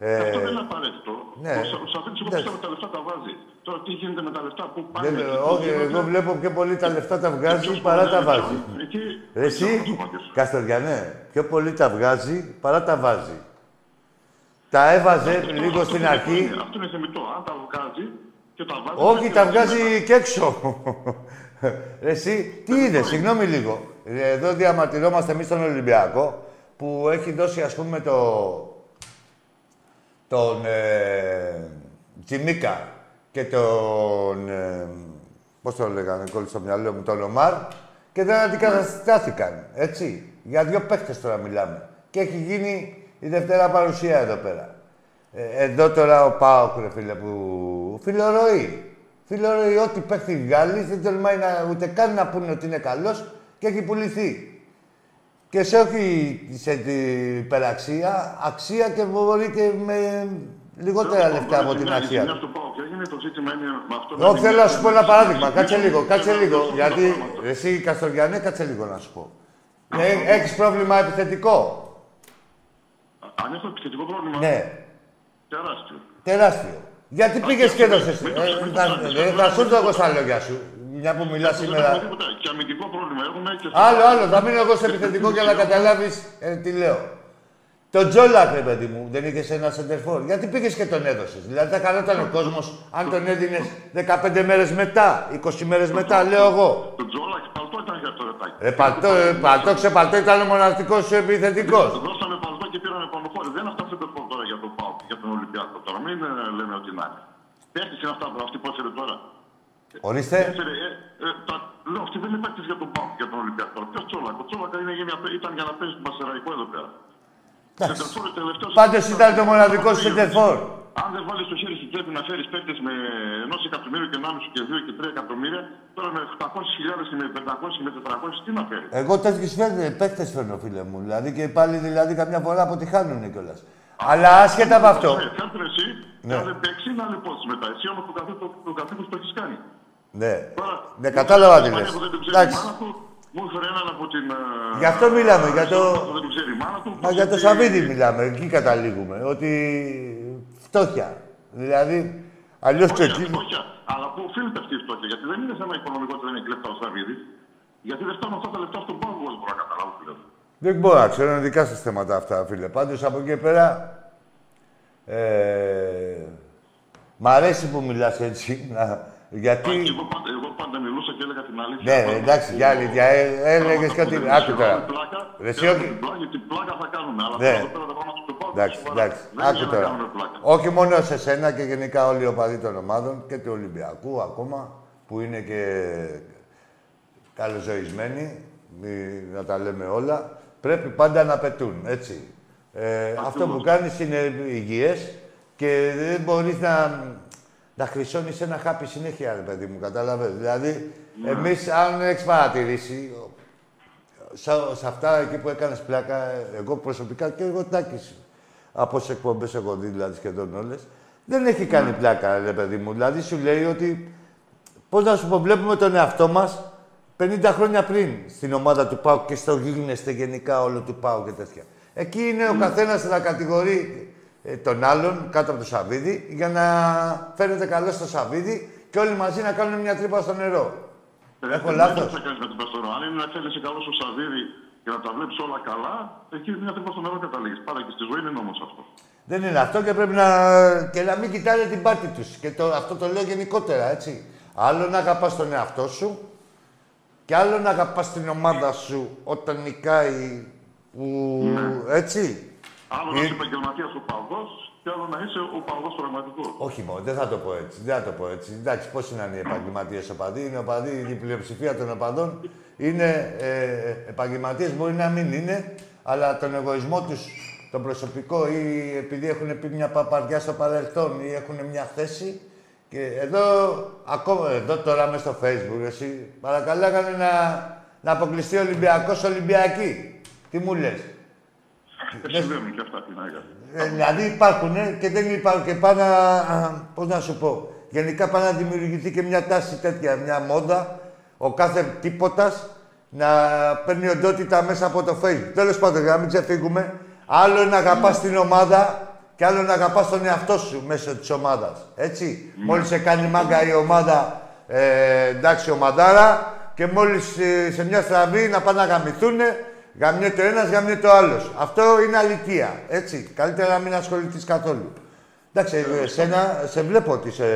Αυτό δεν Ε, είναι απαραίτητο. ναι. Ο Σα- Ο Σαββίδης, εγώ Εντάξει. πιστεύω τα λεφτά τα βάζει. Τώρα τι γίνεται με τα λεφτά, πού πάνε. δεν- τι όχι, γίνεται. εγώ βλέπω πιο πολύ τα λεφτά τα βγάζει Ποιος παρά τα μπορεί να βάζει. είναι εκεί, Ρε Εσύ, δεν ξέρω πώς το πατήσω. Καστοριανέ, πιο πολύ τα βγάζει παρά τα βάζει. Τα έβαζε Αυτό- λίγο αυτό στην είναι- αρχή. Αυτό είναι θεμητό. Αν τα βγάζει και τα βάζει. Όχι, δεν τα είναι βγάζει μετά. και έξω. Ρε Εσύ, τι είδες, συγγνώμη λίγο. Εδώ διαμαρτυρόμαστε εμείς τον Ολυμπιακό που έχει δώσει ας πούμε το. τον. Ε, Τζιμίκα και τον. Ε, Πώς το λέγανε, κόλλησε στο μυαλό μου, τον Ομάρ και δεν αντικαταστάθηκαν. Έτσι. Για δύο παίχτε τώρα μιλάμε. Και έχει γίνει η Δευτέρα παρουσία εδώ πέρα. Ε, εδώ τώρα ο Πάοκ, ρε φίλε, που... Φιλορροή. Φιλορροή, ό,τι παίχτη βγάλει, δεν τολμάει να, ούτε καν να πούνε ότι είναι καλός και έχει πουληθεί. Και σε όχι σε την υπεραξία, αξία και μπορεί και με λιγότερα λεφτά από την αξία. Μια στο πάω και έγινε το ζήτημα είναι με αυτό. Εγώ να θέλω να σου πω ένα παράδειγμα. Κάτσε λίγο, κάτσε Θέλω να λίγο. διορθώσω τα Γιατί πράγματα. εσύ, Καστοριανέ, κάτσε λίγο να σου πω. Ε, έχεις πρόβλημα επιθετικό; Αν έχω επιθετικό πρόβλημα. Ναι, Τεράστιο. τεράστιο. Γιατί πήγες και έδωσες. μην το- Ε, μην το θα- κάνεις. ε, Θα σου έρθω εγώ στα λόγια σου. Μια που μιλάς Δεν σήμερα. έχουμε τίποτα. Και αμυντικό πρόβλημα έχουμε. Και Άλλο, άλλο. Θα μείνω εγώ σε επιθετικό για να καταλάβεις ε, τι λέω. Το Τζόλακ, ρε παιδί μου, δεν είχες ένα σεντερφόρ. Γιατί πήγες και τον έδωσες. Δηλαδή θα κανόταν ο κόσμος αν τον έδινες 15 μέρες μετά, 20 μέρες μετά, λέω εγώ. Το Τζόλα και παλτό ήταν για το ρετάκι. Ρε παλτό, ε, παλτό, ξεπαλτό ήταν ο μοναδικός σου επιθετικός. Δώσαμε παλτό και πήραμε πανοφόρη. Για τον Ολυμπιακό. Τώρα μην ε, λέμε ότι να είναι. Παίχτη είναι αυτά, αυτοί που έφερε τώρα. Ορίστε. Έφερε, ε, ε, τα, λέω, αυτή δεν είναι παίχτη για τον Πάο και για τον Ολυμπιακό. Ποιο Τσόλακ. Ο Τσόλακ είναι, για- ήταν για να παίζει τον Πασεραϊκό εδώ πέρα. Σεντερφόρ, τελευταίος- Πάντως ήταν το μοναδικό σου σεντερφόρ. Αν δεν βάλεις το χέρι στην τσέπη να φέρεις παίκτες με ενός εκατομμύριο και 1,5 και 2 και 3 εκατομμύρια, τώρα με 800.000 και με 500 και με 400, τι να φέρεις; Εγώ τέτοιους παίχτε φέρνω, φίλε μου. Δηλαδή και πάλι δηλαδή καμιά φορά αποτυχάνουν κιόλας. Αλλά άσχετα από αυτό. Ναι, φέρτε εσύ, Ναι. να δεν παίξει, να είναι πόση μετά. Εσύ όμως το καθήκον το, καθήκον το έχεις κάνει. Ναι. Τώρα, Ναι, κατάλαβα τι η λες. Ισπανία που δεν την ξέρει η Εντάξει. μάνα του, μου έφερε έναν από την. ε, Γι' αυτό μιλάμε, για το- που Δεν την ξέρει η μάνα του. Μα για το Σαββίδι μιλάμε, εκεί καταλήγουμε. Ότι φτώχεια. Δηλαδή, αλλιώς Όχι, ξεκίνησε. φτώχεια. Αλλά πού οφείλεται αυτή η φτώχεια. Γιατί δεν είναι θέμα οικονομικό ότι δεν έχει λεφτά ο Σαββίδης. Γιατί δεν φτάνουν αυτά τα λεφτά στον πάγκο, δεν μπορώ να καταλάβω τι λέω. Δεν μπορώ να ξέρω, είναι δικά σας θέματα αυτά, φίλε. Πάντως από εκεί και πέρα. Ε, μ' αρέσει που μιλάς έτσι. Να, γιατί. Και εγώ πάντα, εγώ πάντα μιλούσα και έλεγα την αλήθεια. Ναι, Πάντα εντάξει, που- για αλήθεια. Ε, έλεγες και ότι. Πράγματα Άκου που τώρα. δεν πλάκα, Ρε, εσύ, κάνουμε όχι. την πλάκα, Γιατί πλάκα θα κάνουμε. Αλλά Ναι. τώρα εδώ πέρα τα πράγματα του πάγκου. Εντάξει, σοβαρά. εντάξει. Δεν είναι Άκου για να τώρα. κάνουμε πλάκα. Όχι μόνο σε σένα και γενικά όλοι οι οπαδοί των ομάδων και του Ολυμπιακού ακόμα που είναι και καλοζωισμένοι, μη- να τα λέμε όλα, πρέπει πάντα να πετούν, έτσι. Ε, αυτό που κάνεις είναι υγιές και δεν μπορείς να, να χρυσώνεις ένα χάπι συνέχεια, ρε παιδί μου, κατάλαβες. Δηλαδή, εμείς, αν έχεις παρατηρήσει, σε, σε αυτά εκεί που έκανες πλάκα, εγώ προσωπικά και εγώ Τάκης, από όσε εκπομπές έχω δει, δηλαδή σχεδόν όλες, δεν έχει κάνει πλάκα, ρε παιδί μου. Δηλαδή σου λέει ότι. Πώς να σου πω, βλέπουμε τον εαυτό μας 50 χρόνια πριν στην ομάδα του Πάου και στο γίγνεσθε γενικά όλο του Πάου και τέτοια. Εκεί είναι ο καθένας να κατηγορεί ε, τον άλλον κάτω από το σαβίδι για να φαίνεται καλό στο σαβίδι και όλοι μαζί να κάνουν μια τρύπα στο νερό. Ε, Έχω δεν λάθος; θα κάνεις με την Παστορό. Αν είναι να θέλεις καλό στο Σαββίδι και να τα βλέπεις όλα καλά, εκεί μια τρύπα στο νερό καταλήγεις. Πάρα και στη ζωή είναι νόμος αυτό. Δεν είναι αυτό και πρέπει να, και να μην κοιτάνε την πάρτη τους. Και το, αυτό το λέω γενικότερα, έτσι. Άλλο να αγαπάς τον εαυτό σου και άλλο να αγαπάς την ομάδα σου όταν νικάει που... Έτσι. Άλλο να Ε, είσαι επαγγελματίας ο παγό και άλλο να είσαι ο παγό πραγματικός. Όχι μόνο, δεν θα το πω έτσι. Δεν θα το πω έτσι. Εντάξει, πώς είναι οι επαγγελματίε οπαδοί. Είναι οπαδοί, η πλειοψηφία των οπαδών είναι ε, επαγγελματίες, μπορεί να μην είναι, αλλά τον εγωισμό τους, τον προσωπικό ή επειδή έχουν πει μια παπαριά στο παρελθόν ή έχουν μια θέση. Και εδώ, ακόμα εδώ τώρα μέσα στο facebook, εσύ παρακαλάγανε να, να αποκλειστεί ο Ολυμπιακός Ολυμπιακή. Τι μου λες; Ε, Συμβαίνουν και αυτά την Άγια. Ε, δηλαδή υπάρχουν και δεν υπάρχουν και πάνε να... Πώς να σου πω. Γενικά πάνε να δημιουργηθεί και μια τάση τέτοια, μια μόδα. Ο κάθε τίποτας να παίρνει οντότητα μέσα από το Facebook. Τέλος πάντων, για να μην ξεφύγουμε, άλλο είναι να αγαπάς την ομάδα και άλλο να αγαπάς τον εαυτό σου μέσω της ομάδας. Έτσι. Μόλις σε κάνει μάγκα η ομάδα, ε, εντάξει, ομαδάρα, και μόλις ε, σε μια στραβή να πάνε να γαμηθούνε, γαμιέται ο ένας, γαμιέται ο άλλος. Αυτό είναι αλήθεια, έτσι. Καλύτερα να μην ασχοληθείς καθόλου. Εντάξει, ε, εσένα, σε βλέπω ότι είσαι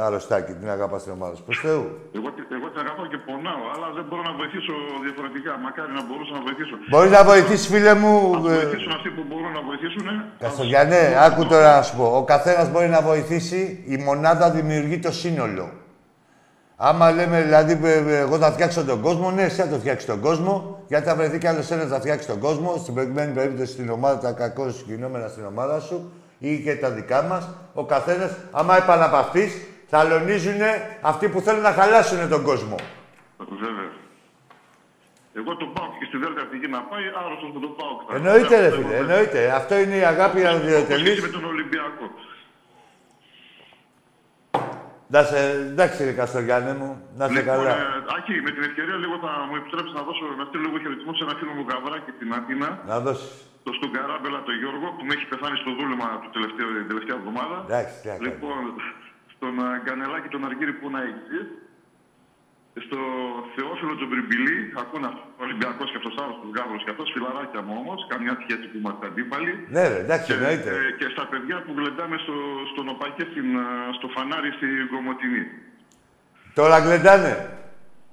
ε, αρρωστάκι, την αγαπάς την ομάδα σου. Προς Θεού. Εγώ, τη- εγώ την αγαπάω και πονάω, αλλά δεν μπορώ να βοηθήσω διαφορετικά. Μακάρι να μπορούσα να βοηθήσω. Μπορείς να βοηθήσεις, φίλε μου, Αν ε, βοηθήσουν αυτοί που μπορούν να βοηθήσουν. Καστογιαννέ, άκου τώρα να σου πω. Ο καθένας μπορεί να βοηθήσει, η μονάδα δημιουργεί το σύνολο. Άμα λέμε δηλαδή, ε, ε, εγώ θα φτιάξω τον κόσμο, ναι, εσύ θα το φτιάξεις τον κόσμο, γιατί θα βρεθεί κι άλλος ένας θα φτιάξει τον κόσμο. Στην προηγούμενη περίπτωση στην ομάδα, τα κακό γινόμενα στην ομάδα σου ή και τα δικά μα. Ο καθένα, άμα επαναπαυθεί, θα αλωνίζουν αυτοί που θέλουν να χαλάσουν τον κόσμο. Βέβαια. Εγώ τον πάω και στη Δέλτα Εθνική να πάει, άρρωστο με τον πάω. Εννοείται, ρε φίλε, εννοείται. Αυτό είναι η αγάπη αδιοτελή. με τον Ολυμπιακό. Εντάξει, εντάξει, ρε Καστογιάννε μου, να είσαι Λοιπόν, καλά. ε, Άκη, με την ευκαιρία λίγο θα μου επιτρέψει να δώσω να στείλω λίγο χαιρετισμό σε ένα φίλο μου Γαβράκη στην Αθήνα, Να δώσει. Το στον Καράμπελα, τον Γιώργο, που με έχει πεθάνει στο δούλεμα του τελευταίου, την τελευταία εβδομάδα. Εντάξει, τι να κάνεις. Λοιπόν, στον α, Γκανελάκη τον Αργύρι που να έχεις στο Θεόφιλο Τζομπριμπιλί, ακούνε αυτό ο Ολυμπιακός και αυτός άλλος τους Γάβρο και αυτός, φιλαράκια μου όμως, καμιά σχέση που είμαστε αντίπαλοι. Ναι, ρε, εντάξει, Και, εννοείται. ε, και στα παιδιά που γλεντάμε στο, στον Οπακέ, στην, α, στο φανάρι στη Γκομοτινή. Τώρα γλεντάνε.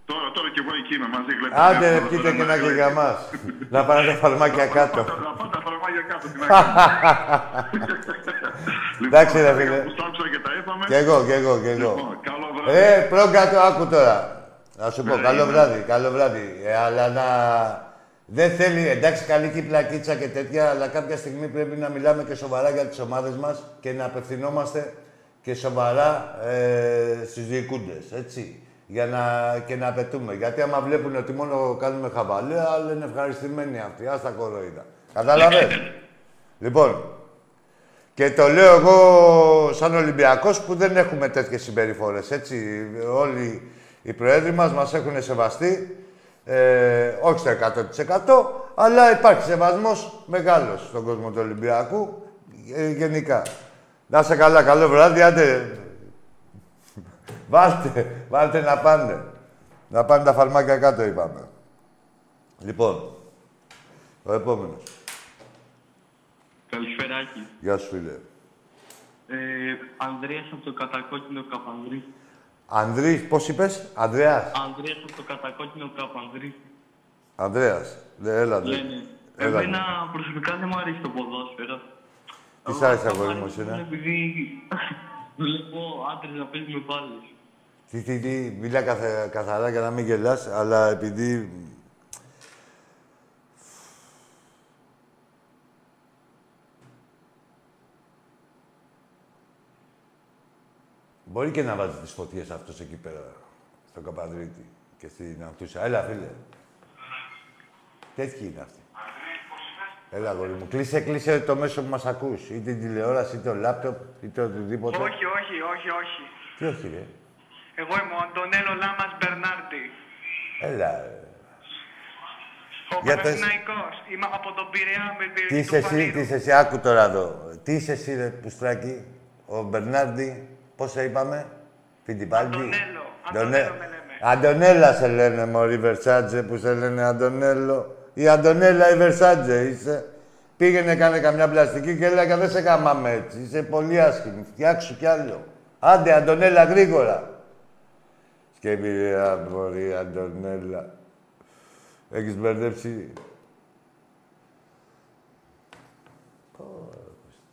Τώρα, τώρα και εγώ εκεί είμαι μαζί γλεντάμε. Άντε, ρε, Τώρα, πιείτε τώρα, και ένα να- και για μας. Να πάνε τα φαρμάκια κάτω. Να πάω τα φαρμάκια κάτω. τι να κάνουμε. Εντάξει, ρε, Λοιπόν, φίλε. Που στάψα και τα είπαμε. Κι εγώ, κι εγώ, κι εγώ. Λοιπόν, Καλό βράδυ. Ε, πρόγκατο, άκου τώρα. Να σου πω, Ναι, καλό ναι. βράδυ, καλό βράδυ. Ε, αλλά να... Δεν θέλει, εντάξει, καλή και η πλακίτσα και τέτοια, αλλά κάποια στιγμή πρέπει να μιλάμε και σοβαρά για τις ομάδες μας και να απευθυνόμαστε και σοβαρά ε, στους διοικούντες, έτσι. Για να, και να απαιτούμε. Γιατί άμα βλέπουν ότι μόνο κάνουμε χαβαλέ, αλλά είναι ευχαριστημένοι αυτοί. Ας τα κοροϊδά. Κατάλαβες. λοιπόν, και το λέω εγώ σαν Ολυμπιακός που δεν έχουμε τέτοιες συμπεριφορές, έτσι. Όλοι οι προέδροι μας μας έχουν σεβαστεί, ε, όχι στο 100% αλλά υπάρχει σεβασμός μεγάλος στον κόσμο του Ολυμπιακού, ε, γενικά. Να είσαι καλά, καλό βράδυ, άντε. Βάλτε, βάλτε να πάνε. Να πάνε τα φαρμάκια κάτω, είπαμε. Λοιπόν, ο επόμενος. Καλησπέρα, Άκη. Γεια σου, φίλε. Ε, Ανδρέας από το κατακόκκινο Καπανδρή. Ανδρής, πώς είπες, Ανδρέας. Ανδρέας από το κατακόκκινο Καπανδρή. Ανδρέας. Ναι, έλα, ναι. Λένε. Έλα, Εμένα προσωπικά δεν μου αρέσει το ποδόσφαιρο. Τι σ' Αλλά άρεσε, αυτό αγόρι μου μου, αρέσει εσένα; Επειδή βλέπω άντρες να παίζουν με πάλες. Τι, τι, τι, μιλά καθα, καθαρά για να μην γελάς, αλλά επειδή... Μπορεί και να βάζει τις φωτιές αυτός εκεί πέρα, στο Καπαδρίτη και στην Αυτούσα. Έλα, φίλε. Τέτοιοι είναι αυτοί. Έλα, αγόρι μου. Κλείσε, κλείσε το μέσο που μας ακούς. Είτε την τηλεόραση, είτε το λάπτοπ, είτε οτιδήποτε. Όχι, όχι, όχι, όχι. Τι όχι, ρε. Εγώ είμαι ο Αντωνέλο Λάμας Μπερνάρντι. Έλα, ρε. Ο Για πες. Παναθηναϊκός. Είμαι από τον Πειραιά με την Τι είσαι εσύ, τι είσαι εσύ, άκου τώρα εδώ. Τι είσαι εσύ, ρε Πουστράκη, ο Μπερνάρντι, πώς σε είπαμε, Φιντιπάλντι. Αντωνέλο, Ντονέ- Αντωνέλο με λέμε. Αντωνέλα σε λένε, μωρή Βερσάτζε, που σε λένε Αντωνέλο. Η Αντωνέλα η Βερσάτζε είσαι. Πήγαινε, κάνε καμιά πλαστική και έλεγα δεν σε καμάμε έτσι. Είσαι πολύ άσχημη. Φτιάξου κι άλλο. Άντε, Αντωνέλα, γρήγορα. Σκέψη, ρε, μπορεί, Αντωνέλα. Έχεις μπερδέψει. Πω,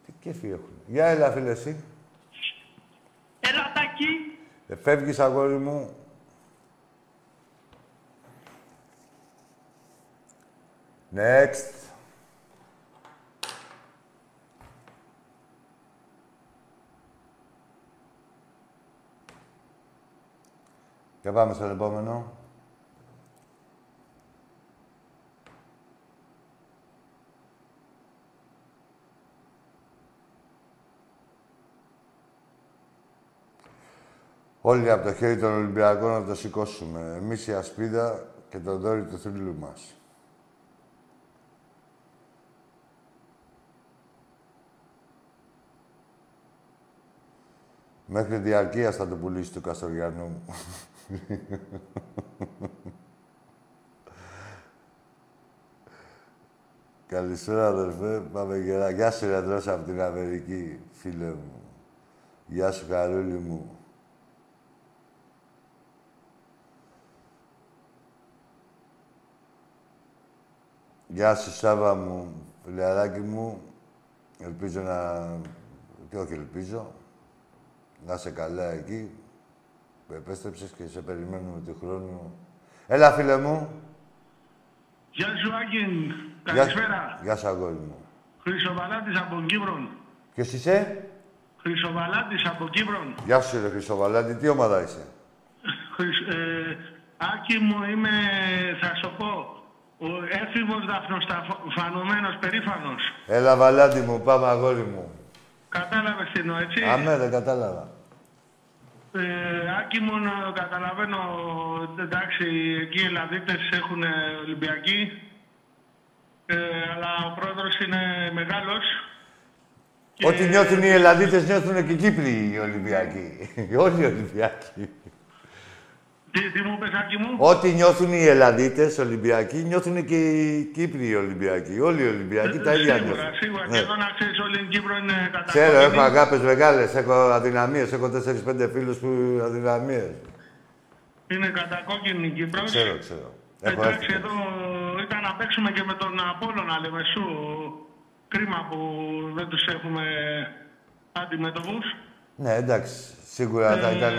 Τι κέφι έχουν. Για έλα, φίλε, εσύ. Έλα, Τάκη. Ε, φεύγεις, αγόρι μου. Next. Και πάμε στον επόμενο. Όλοι από το χέρι των Ολυμπιακών να το σηκώσουμε. Εμείς η ασπίδα και το δόρυ του θρύλου μας. Μέχρι διαρκείας θα το πουλήσει του Καστοριανού μου. Καλησπέρα, αδερφέ. Πάμε γερά. Γεια σου, ρε από την Αμερική, φίλε μου. Γεια σου, καρούλη μου. Γεια σου, Σάβα μου, φιλαράκι μου. Ελπίζω να... και όχι ελπίζω. Να είσαι καλά εκεί. Που επέστρεψες και σε περιμένουμε του χρόνου. Έλα, φίλε μου. Γεια σου, Άγγιν. Γεια- Καλησπέρα. Γεια σου, αγόρι μου. Χρυσοβαλάτης από Κύπρον. Ποιος είσαι; Χρυσοβαλάτης από Κύπρον. Γεια σου, ρε Χρυσοβαλάντη. Τι ομάδα είσαι; Χρυσ- ε, Άκη μου, είμαι, θα σου πω, ο έφηβος δαφνοσταφανωμένος, περήφανος. Έλα, Βαλάντη μου. Πάμε, αγόρι μου. Κατάλαβες τι εννοώ, έτσι; Αμέ, δεν κατάλαβα. Ε, Άκη μου, να καταλαβαίνω, εντάξει, εκεί οι Ελλαδίτες έχουν Ολυμπιακοί, ε, αλλά ο πρόεδρος είναι μεγάλος. Και- Ό,τι νιώθουν οι Ελλαδίτες νιώθουν και οι Κύπροι οι Ολυμπιακοί. [LAUGHS] Όλοι οι Ολυμπιακοί. Τι, τι μου πες, Άκη μου; Ό,τι νιώθουν οι Ελλαδίτες Ολυμπιακοί νιώθουν και οι Κύπροι οι Ολυμπιακοί. Όλοι οι Ολυμπιακοί τα ίδια Ε, Σίγουρα, νιώθουν. σίγουρα. Ναι. Και εδώ να ξέρεις, όλη η Κύπρο είναι κατά Ξέρω, έχω αγάπες μεγάλες, έχω αδυναμίες, έχω 4-5 φίλους που αδυναμίες. Είναι κατακόκκινη η Κύπρος. Ξέρω, ξέρω. Έχω Εντάξει, έρθει. εδώ ήταν να παίξουμε και με τον Απόλλωνα Λεμεσού. Κρίμα που δεν τους έχουμε αντιμετωπούς. Ναι, εντάξει. Σίγουρα θα ήταν.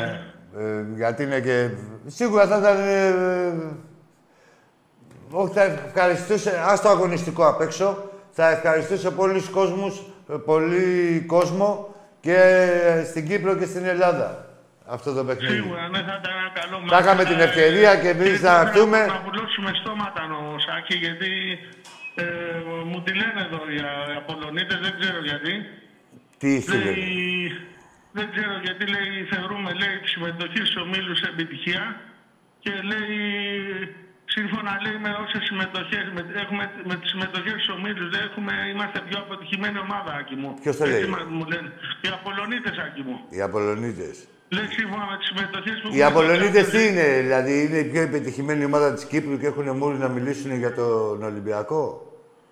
Ε, γιατί είναι και. Σίγουρα θα ήταν. Ε, όχι, θα ευχαριστούσε. Α το αγωνιστικό απ' έξω. Θα ευχαριστούσε πολλούς κόσμους, ε, πολύ κόσμο και στην Κύπρο και στην Ελλάδα. Αυτό το παιχνίδι. Σίγουρα, ναι, θα ήταν ένα καλό Θα είχαμε την ευκαιρία και εμείς να έρθουμε. Να βουλώσουμε στόματα όμως, Άκη, γιατί ε, μου τη λένε εδώ οι Απολλωνίτες, δεν ξέρω γιατί. Τι σου Λέει, λέει. Δεν ξέρω γιατί λέει, θεωρούμε λέει, τη συμμετοχή στους ομίλους επιτυχία και λέει, σύμφωνα λέει, με όσες συμμετοχές έχουμε με τις συμμετοχές στους ομίλους, έχουμε, είμαστε πιο αποτυχημένη ομάδα, Άκη μου. Ποιος το Έτσι λέει; μας- Μου λένε. Οι Απολλωνίτε, Άκη μου. Οι Απολωνίτες. Λέει σύμφωνα με τις συμμετοχές που Οι Απολωνίτες τι είναι, δηλαδή είναι η πιο επιτυχημένη ομάδα της Κύπρου και έχουν μούρι να μιλήσουν για τον Ολυμπιακό;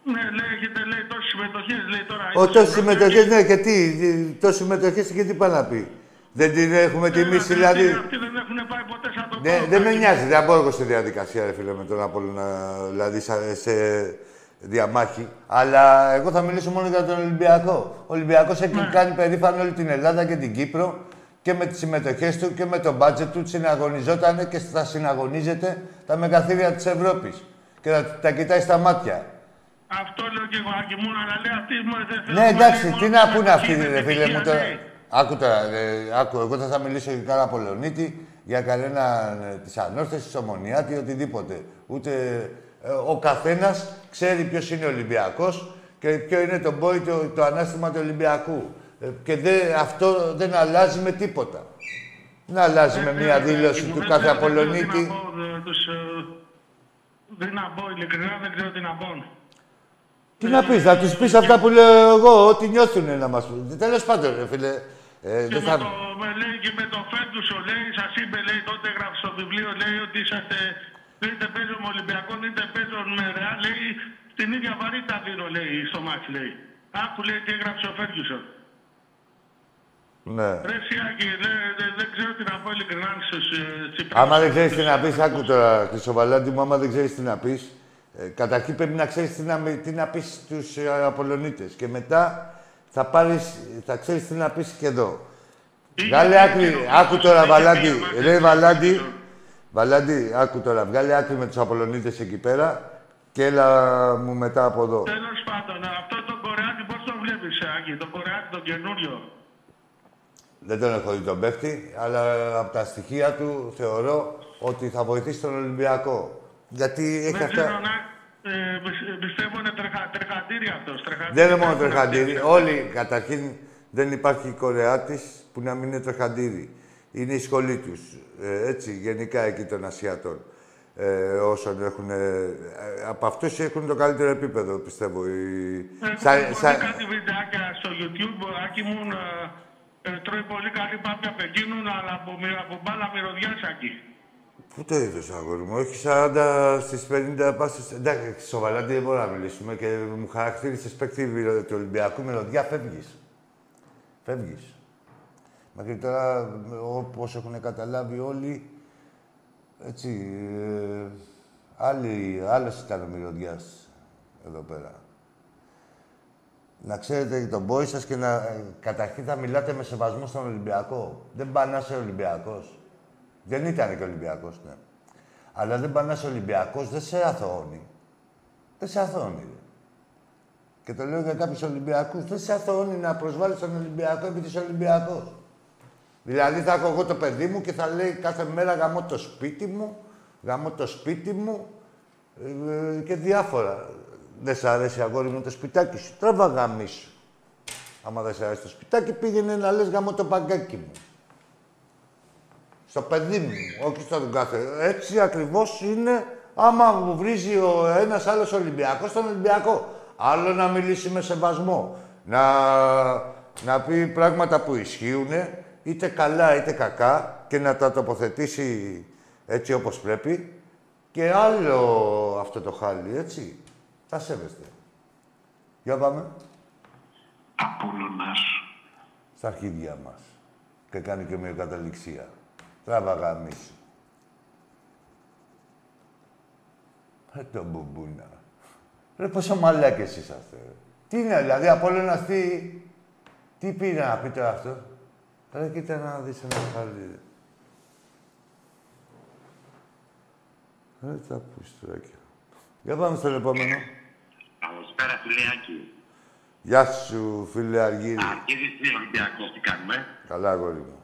Ναι, λέει, έχετε λέει τόσες συμμετοχές, λέει τώρα. Ο είναι τόσες στο συμμετοχές, ναι, και τι, τόσες συμμετοχές και τι πάει να πει. Δεν την έχουμε Ε, τιμήσει, αυτοί- δηλαδή. Αυτοί δεν έχουν πάει ποτέ σαν το Ναι, πάω, δεν με Άκη μου. νοιάζει, δεν μπορώ εγώ στη διαδικασία, ρε φίλε, με τον Απόλλωνα, δηλαδή σε, σε διαμάχη. Αλλά εγώ θα μιλήσω μόνο για τον Ολυμπιακό. Ο Ολυμπιακός έχει Ναι. κάνει περήφανο όλη την Ελλάδα και την Κύπρο και με τις συμμετοχές του και με το μπάτζετ του συναγωνιζόταν και θα συναγωνίζεται τα μεγαθύρια της Ευρώπης. Και θα τα κοιτάει στα μάτια. Αυτό λέω και εγώ, Άκη μου, αλλά λέει αυτοί μου δεν θέλουν. Ναι, εντάξει, λέει, τι μόνο να πούνε αυτοί, είναι ρε φίλε μου επιτυχία, τώρα. λέει. Άκου τώρα, ε, άκου, εγώ δεν θα μιλήσω για κανένα Πολωνίτη, για κανένα ε, της Ανόρθωσης, της Ομονιάτη, οτιδήποτε. Ούτε ε, ο καθένας ξέρει ποιος είναι Ολυμπιακός και ποιο είναι το μπόι, το, το ανάστημα του Ολυμπιακού. Ε, και δεν- αυτό δεν αλλάζει με τίποτα. Δεν αλλάζει με μία δήλωση Άκη μου, του δεν κάθε ξέρω, δεν ξέρω Απολωνίτη. τι να πω, δε- τους, ε, Δεν να πω, ειλικρινά δεν ξέρω τι να πω. Τι να πεις, θα τους πεις αυτά που λέω εγώ, ό,τι νιώθουν να μας πούν. Τέλος πάντων, ρε φίλε, ε, Και δεν με, θα... το, με, λέει, και με το Φέρντουσο, λέει, σας είπε, λέει, τότε έγραψε στο βιβλίο, λέει, ότι είσαστε είτε παίζουν με Ολυμπιακό, είτε παίζουν με Ρεάλ, λέει, την ίδια βαρύτητα δίνω, λέει, στο μάτς, λέει. Άκου, λέει, τι έγραψε ο Φέργκισον. Ναι. Ρε Σιάκη, δε- δε- δεν ξέρω τι να πω ειλικρινά στους ε, Τσίπρας. Άμα δεν ξέρεις τι να πεις, άκου τώρα, Χρυσοβαλάντη μου, άμα δεν ξέρεις τι να πεις, ε, καταρχήν πρέπει να ξέρεις τι να, τι να πεις στους ε, Απολωνίτες. Και μετά θα, πάρεις, θα ξέρεις τι να πεις και εδώ. Είχε Βγάλε πει άκρη, και άκου νομίζω τώρα, είχε Βαλάντη. πει ο Ρε, Μάρτιν Βαλάντη, Φέργκισον. Βαλάντη, άκου τώρα. Βγάλε άκρη με τους Απολωνίτες εκεί πέρα και έλα μου μετά από εδώ. Τέλος πάντων, αυτό το Κορεάτι πώς το βλέπεις, Άκη, το Κορεάτι το καινούριο; Δεν τον έχω δει τον παίχτη, αλλά από τα στοιχεία του θεωρώ ότι θα βοηθήσει τον Ολυμπιακό. Γιατί έχει Δεν ξέρω αυτά... να... Ε, πι- πιστεύω είναι τρεχα, τρεχαντήρι αυτός. Τρεχαντήρι. Δεν είναι μόνο τρεχαντήρι. Όλοι, καταρχήν, δεν υπάρχει Κορεάτης που να μην είναι τρεχαντήρι. Είναι η σχολή τους. Ε, έτσι, γενικά εκεί των Ασιατών. Ε, όσων έχουν... Ε, ε, από αυτούς έχουν το καλύτερο επίπεδο, πιστεύω. Οι... Έχω Σα- δει σα- κάτι βιντεάκια στο YouTube, Άκη μου, ε, ε, τρώει πολύ καλή πάπια από εκείνον, αλλά από, μυ- από μπάλα μυρωδιάς, Άκη. Πού το είδες, αγόρι μου; Έχει 40 στις 50 πάσες. Εντάξει, σοβαρά δεν μπορούμε να μιλήσουμε και μου χαρακτήρισες παίκτη μυρο- του Ολυμπιακού μυρωδιά, φεύγεις. Φεύγεις. Μέχρι τώρα, όπως έχουν καταλάβει όλοι, έτσι, ε, άλλοι, άλλος ήταν ο μυρωδιάς εδώ πέρα. Να ξέρετε τον πόη σας και να, ε, καταρχήν θα μιλάτε με σεβασμό στον Ολυμπιακό. Δεν πάνε να είσαι Ολυμπιακός. Δεν ήταν και Ολυμπιακός, ναι. Αλλά δεν πάνε να είσαι Ολυμπιακός, δεν σε αθωώνει. Δεν σε αθωώνει. ρε. Και το λέω για κάποιους Ολυμπιακούς. Δεν σε αθωώνει να προσβάλλεις τον Ολυμπιακό επειδή είσαι Ολυμπιακός. Δηλαδή θα έχω εγώ το παιδί μου και θα λέει κάθε μέρα γαμώ το σπίτι μου, γαμώ το σπίτι μου ε, και διάφορα. Δεν σ' αρέσει αγόρι μου το σπιτάκι σου, τράβα γαμίσου. Άμα δεν σ' αρέσει το σπιτάκι πήγαινε να λες γαμώ το παγκάκι μου. Στο παιδί μου, όχι στον κάθε. Έτσι ακριβώς είναι άμα μου βρίζει ο ένας άλλος Ολυμπιακός στον Ολυμπιακό. Άλλο να μιλήσει με σεβασμό. Να, να πει πράγματα που ισχύουν, είτε καλά είτε κακά και να τα τοποθετήσει έτσι όπως πρέπει. Και άλλο αυτό το χάλι, έτσι. Τα σέβεστε. Για πάμε. Απόλλωνας. Στα αρχίδια μας. Και κάνει και μια καταληξία. Τράβα γαμίσου. Ρε το μπουμπούνα. Ρε πόσο μαλάκες είσαστε. ρε. Τι είναι, δηλαδή, από όλο ένα τι... Τι πήρε να πει τώρα αυτό; Ρε κοίτα να δεις ένα χάλι. Ρε τα πουστράκια. Για πάμε στον επόμενο. Καλησπέρα, φιλέακι. Γεια σου, φίλε Αργύρι. Αρχίζει τι Ολυμπιακό, τι κάνουμε. Καλά, αγόρι μου.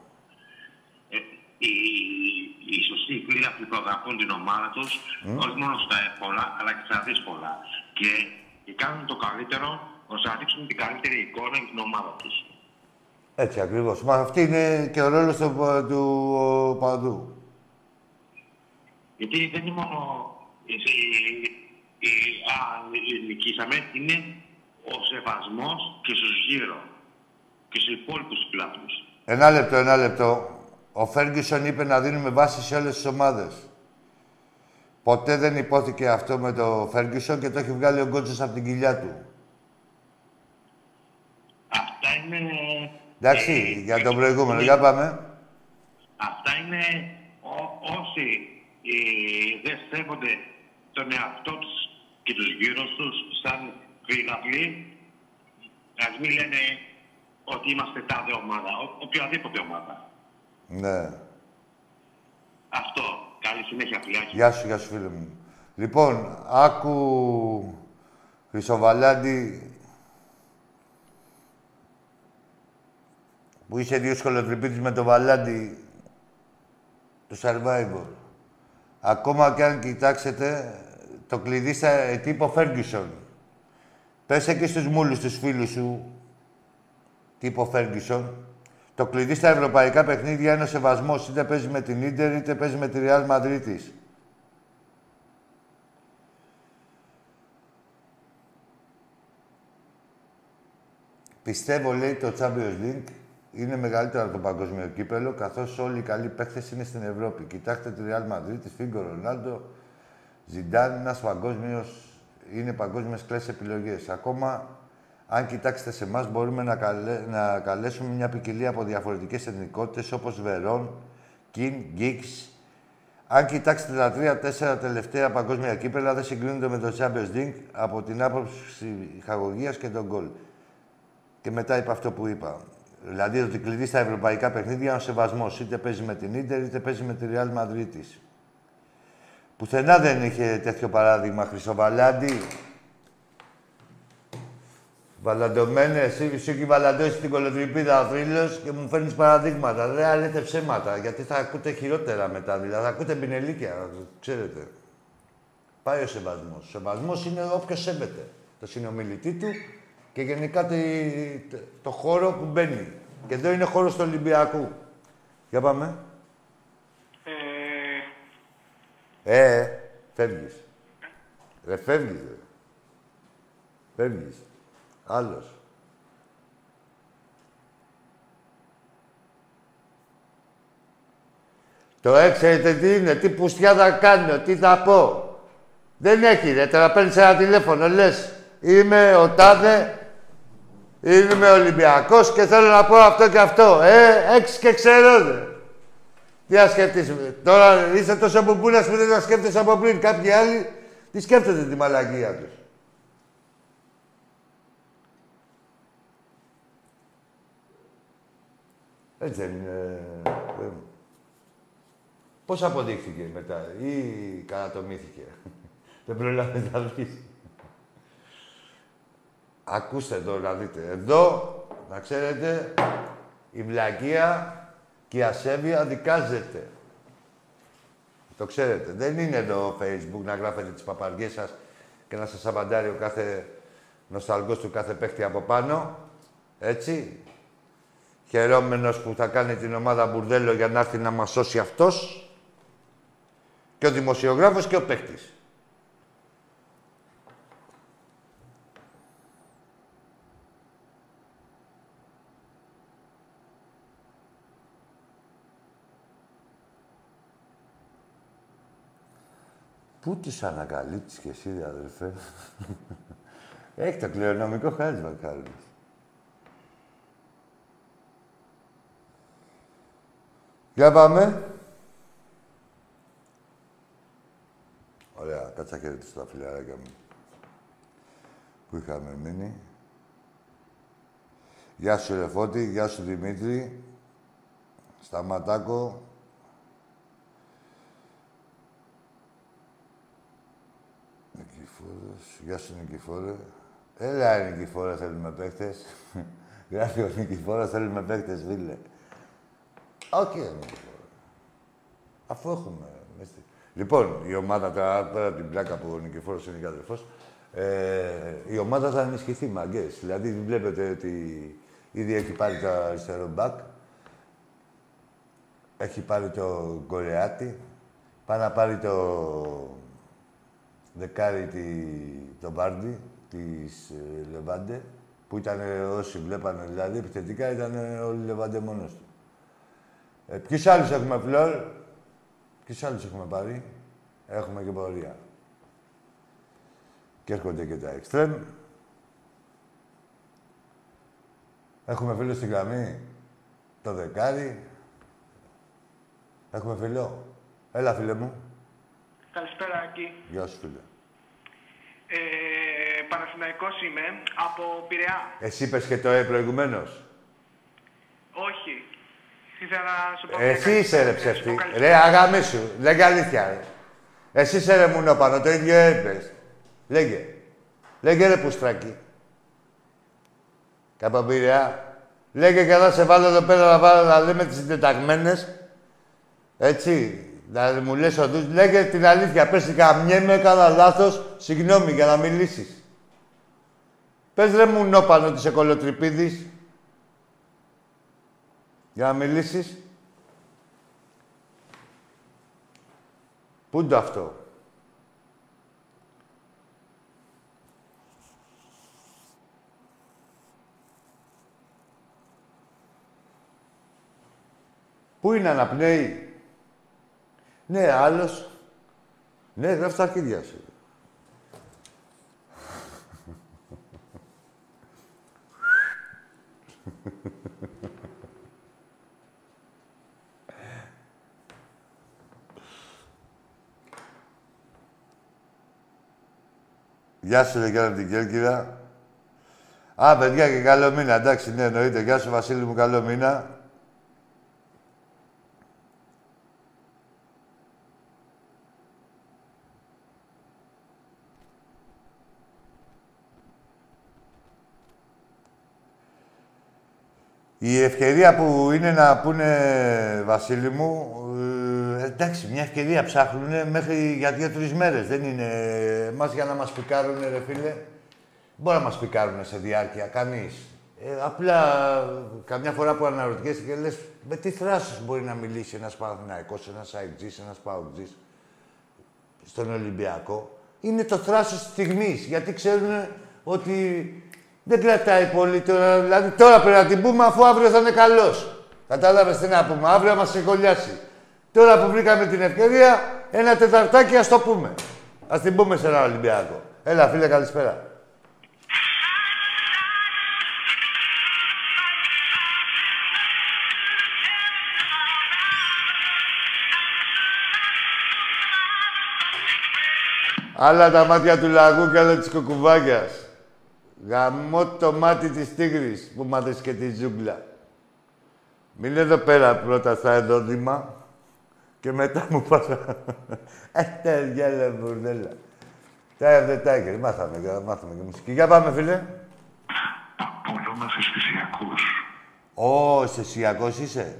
Ε, οι, οι σωστοί φίλοι προγραφούν την ομάδα τους, όχι μόνο στα εύκολα, αλλά και στα δύσκολα. Και, και κάνουν το καλύτερο ώστε να δείξουν την καλύτερη εικόνα για την ομάδα τους. Έτσι ακριβώς. Μα αυτή είναι και ο ρόλος του, του παδού. Γιατί δεν είναι μόνο εσύ, η, α, η- νικήσαμε, είναι ο σεβασμός και στους γύρω και στους υπόλοιπους φιλάθλους. Ένα λεπτό, ένα λεπτό. Ο Φέργκισον είπε να δίνουμε βάση σε όλες τις ομάδες. Ποτέ δεν υπόθηκε αυτό με το Φέργκισον και το έχει βγάλει ο Γκότσος από την κοιλιά του. Αυτά είναι... Εντάξει, ε, για τον ε, προηγούμενο. είναι- Για πάμε. Αυτά είναι ό- όσοι ε, δεν σέβονται τον εαυτό τους και τους γύρω τους σαν φιλαθλοί, ας μην λένε ότι είμαστε τάδε ομάδα, ο, οποιαδήποτε ομάδα. Ναι. Αυτό. Καλή συνέχεια, φιλάκι. Γεια σου, γεια σου, φίλε μου. Λοιπόν, άκου Χρυσοβαλάντη που είσαι δύο σκολοτρυπίτης με το Βαλάντι του Survivor. Ακόμα και αν κοιτάξετε, το κλειδί στα ε, τύπο Ferguson. Πες εκεί στους μούλους τους φίλους σου, τύπο Ferguson, το κλειδί στα ευρωπαϊκά παιχνίδια είναι ο σεβασμός. Είτε παίζει με την Ίντερ, είτε παίζει με τη Real Μαδρίτης. Πιστεύω, λέει, το Champions League είναι μεγαλύτερο από το παγκόσμιο κύπελο, καθώς όλοι οι καλοί παίκτες είναι στην Ευρώπη. Κοιτάξτε τη Real Madrid, τη Φίγκο Ρονάλντο, Ζιντάν, ένας παγκόσμιος είναι παγκόσμιας κλάσης επιλογές. Ακόμα, αν κοιτάξετε σε εμάς, μπορούμε να, καλέ, να καλέσουμε μια ποικιλία από διαφορετικές εθνικότητες, όπως Βερόν, Κιν, Γκίξ. Αν κοιτάξετε τα τρία-τέσσερα τελευταία παγκόσμια κύπελα, δεν συγκρίνονται με το Champions League από την άποψη ψυχαγωγίας και των γκολ. Και μετά είπα αυτό που είπα. Δηλαδή ότι κλειδί στα ευρωπαϊκά παιχνίδια είναι ο σεβασμός. Είτε παίζει με την ντερ, είτε παίζει με τη Real Madrid. Πουθενά δεν είχε τέτοιο παράδειγμα Χρυσοβαλάντη. Βαλαντωμένε, εσύ σου έχει βαλαντώσει την κολοτριπίδα ο θρύλος και μου φέρνεις παραδείγματα. Δεν λέτε ψέματα, γιατί θα ακούτε χειρότερα μετά. Δηλαδή θα ακούτε μπινελίκια, ξέρετε. Πάει ο σεβασμός. Ο σεβασμός είναι όποιος σέβεται το συνομιλητή του και γενικά το χώρο που μπαίνει. Και εδώ είναι χώρος του Ολυμπιακού. Για πάμε. Ε, ε φεύγεις. Ρε, φεύγεις, ρε. Φεύγεις. Άλλος. Το έξερετε τι είναι, τι πουστιά θα κάνω, τι θα πω. Δεν έχει, ρε. Τώρα παίρνεις ένα τηλέφωνο, λες. Είμαι ο Τάδε, είμαι Ολυμπιακός και θέλω να πω αυτό και αυτό. Ε, έξι και ξέρω, ρε. Τι να σκέφτεσαι. Τώρα είσαι τόσο μπουμπούνας που δεν να σκέφτεσαι από πριν. Κάποιοι άλλοι τι σκέφτονται τη μαλακία τους. Έτσι δεν είναι. Πώς αποδείχθηκε μετά ή κατατομήθηκε. [LAUGHS] δεν προλάβει να δεις. Ακούστε εδώ να δείτε. Εδώ, να ξέρετε, η βλακεία και η ασέβεια δικάζεται. Το ξέρετε. Δεν είναι εδώ Facebook να γράφετε τις παπαριές σας και να σας απαντάρει ο κάθε νοσταλγός του κάθε παίχτη από πάνω. Έτσι. Χαιρόμενος που θα κάνει την ομάδα μπουρδέλο για να έρθει να μας σώσει αυτός. Και ο δημοσιογράφος και ο παίχτης. Πού τις ανακαλύπτεις κι εσύ, αδερφέ. [LAUGHS] Έχει το κληρονομικό χάρισμα, Κάρλος. Για πάμε. Ωραία, κάτσα χαιρετήσω τα φιλαράκια μου που είχαμε μείνει. Γεια σου Ρεφώτη, γεια σου Δημήτρη. Σταματάκο, Γεια σου Νικηφόρε. Έλα, Νικηφόρε, θέλουμε παίχτες. [LAUGHS] Γράφει ο Νικηφόρε, θέλουμε παίχτες, φίλε. OK, okay, Αφού έχουμε. Λοιπόν, η ομάδα, τώρα πέρα την πλάκα που ο Νικηφόρος είναι και ε, η ομάδα θα ενισχυθεί, μάγκες. Δηλαδή, βλέπετε ότι ήδη έχει πάρει το αριστερό μπακ, έχει πάρει το Κορεάτη, πάει να πάρει το δεκάρι τη, το Μπάρντι της ε, Λεβάντε, που ήταν όσοι βλέπανε δηλαδή επιθετικά, ήταν όλοι Λεβάντε μόνος του. Ε, ποιους άλλους έχουμε φλόρ, ποιους άλλους έχουμε πάρει, έχουμε και πορεία. Και έρχονται και τα εξτρέμ. Έχουμε φίλο στην γραμμή, το δεκάρι. Έχουμε φίλο. Έλα, φίλε μου. Καλησπέρα, Άκη. Γεια σου, φίλε. Ε, Παναθηναϊκός είμαι, από Πειραιά. Εσύ είπες και το ε προηγουμένως. Όχι. Ήθελα να σου πω... Εσύ είσαι ρε ψεύτη. Ρε αγάμι σου. Λέγε αλήθεια ρε. Εσύ είσαι ρε μουνόπανο, το ίδιο έπες. Λέγε. Λέγε ρε πουστράκι. Κάπου Πειραιά. Λέγε και θα σε βάλω εδώ πέρα να, βάλω, να λέμε τις συντεταγμένες. Έτσι. Να μου λες ότι λέγε την αλήθεια, πες καμιέμαι, έκανα λάθος, συγγνώμη για να μιλήσεις. Πες ρε μου νόπανο της εκολοτρυπίδης. Για να. Πού είναι το αυτό; Πού είναι αναπνέει; Ναι, άλλος. Ναι, γράφει τα αρχίδια σου. [LAUGHS] Γεια σου, ρε, από την Κέρκυρα. Α, παιδιά, και καλό μήνα. Εντάξει, ναι, εννοείται. Γεια σου, Βασίλη μου, καλό μήνα. Η ευκαιρία που είναι να πούνε, Βασίλη μου, ε, εντάξει, μια ευκαιρία ψάχνουν μέχρι για δύο-τρεις μέρες. Δεν είναι μας για να μας πικάρουν, ρε φίλε. Μπορεί να μας πικάρουν σε διάρκεια, κανείς. Ε, απλά, καμιά φορά που αναρωτιέσαι και λες, με τι θράσος μπορεί να μιλήσει ένας Παναθηναϊκός, ένας ΑΕΚΤΖΙς, ένας ΠΑΟΚΤΖΙς στον Ολυμπιακό; Είναι το θράσος της στιγμής, γιατί ξέρουν ότι δεν κρατάει πολύ τώρα. Δηλαδή τώρα πρέπει να την πούμε αφού αύριο θα είναι καλός. Κατάλαβες τι να πούμε. Αύριο μα ξεκολλιάσει. Τώρα που βρήκαμε την ευκαιρία, ένα τεταρτάκι ας το πούμε. Α την πούμε σε ένα Ολυμπιακό. Έλα, φίλε, καλησπέρα. Άλλα τα μάτια του λαγού και άλλα της κοκουβάγιας. Γαμώ το μάτι της τίγρης που μάθες και τη ζούγκλα. Μην εδώ πέρα πρώτα στα εδόδημα και μετά μου πας... Ε, γέλε μπουρδέλα. Τα δεν τα έκανε. Μάθαμε, μάθαμε και μουσική. Για πάμε, φίλε. Απόλο μας αισθησιακούς. Ω, αισθησιακός είσαι.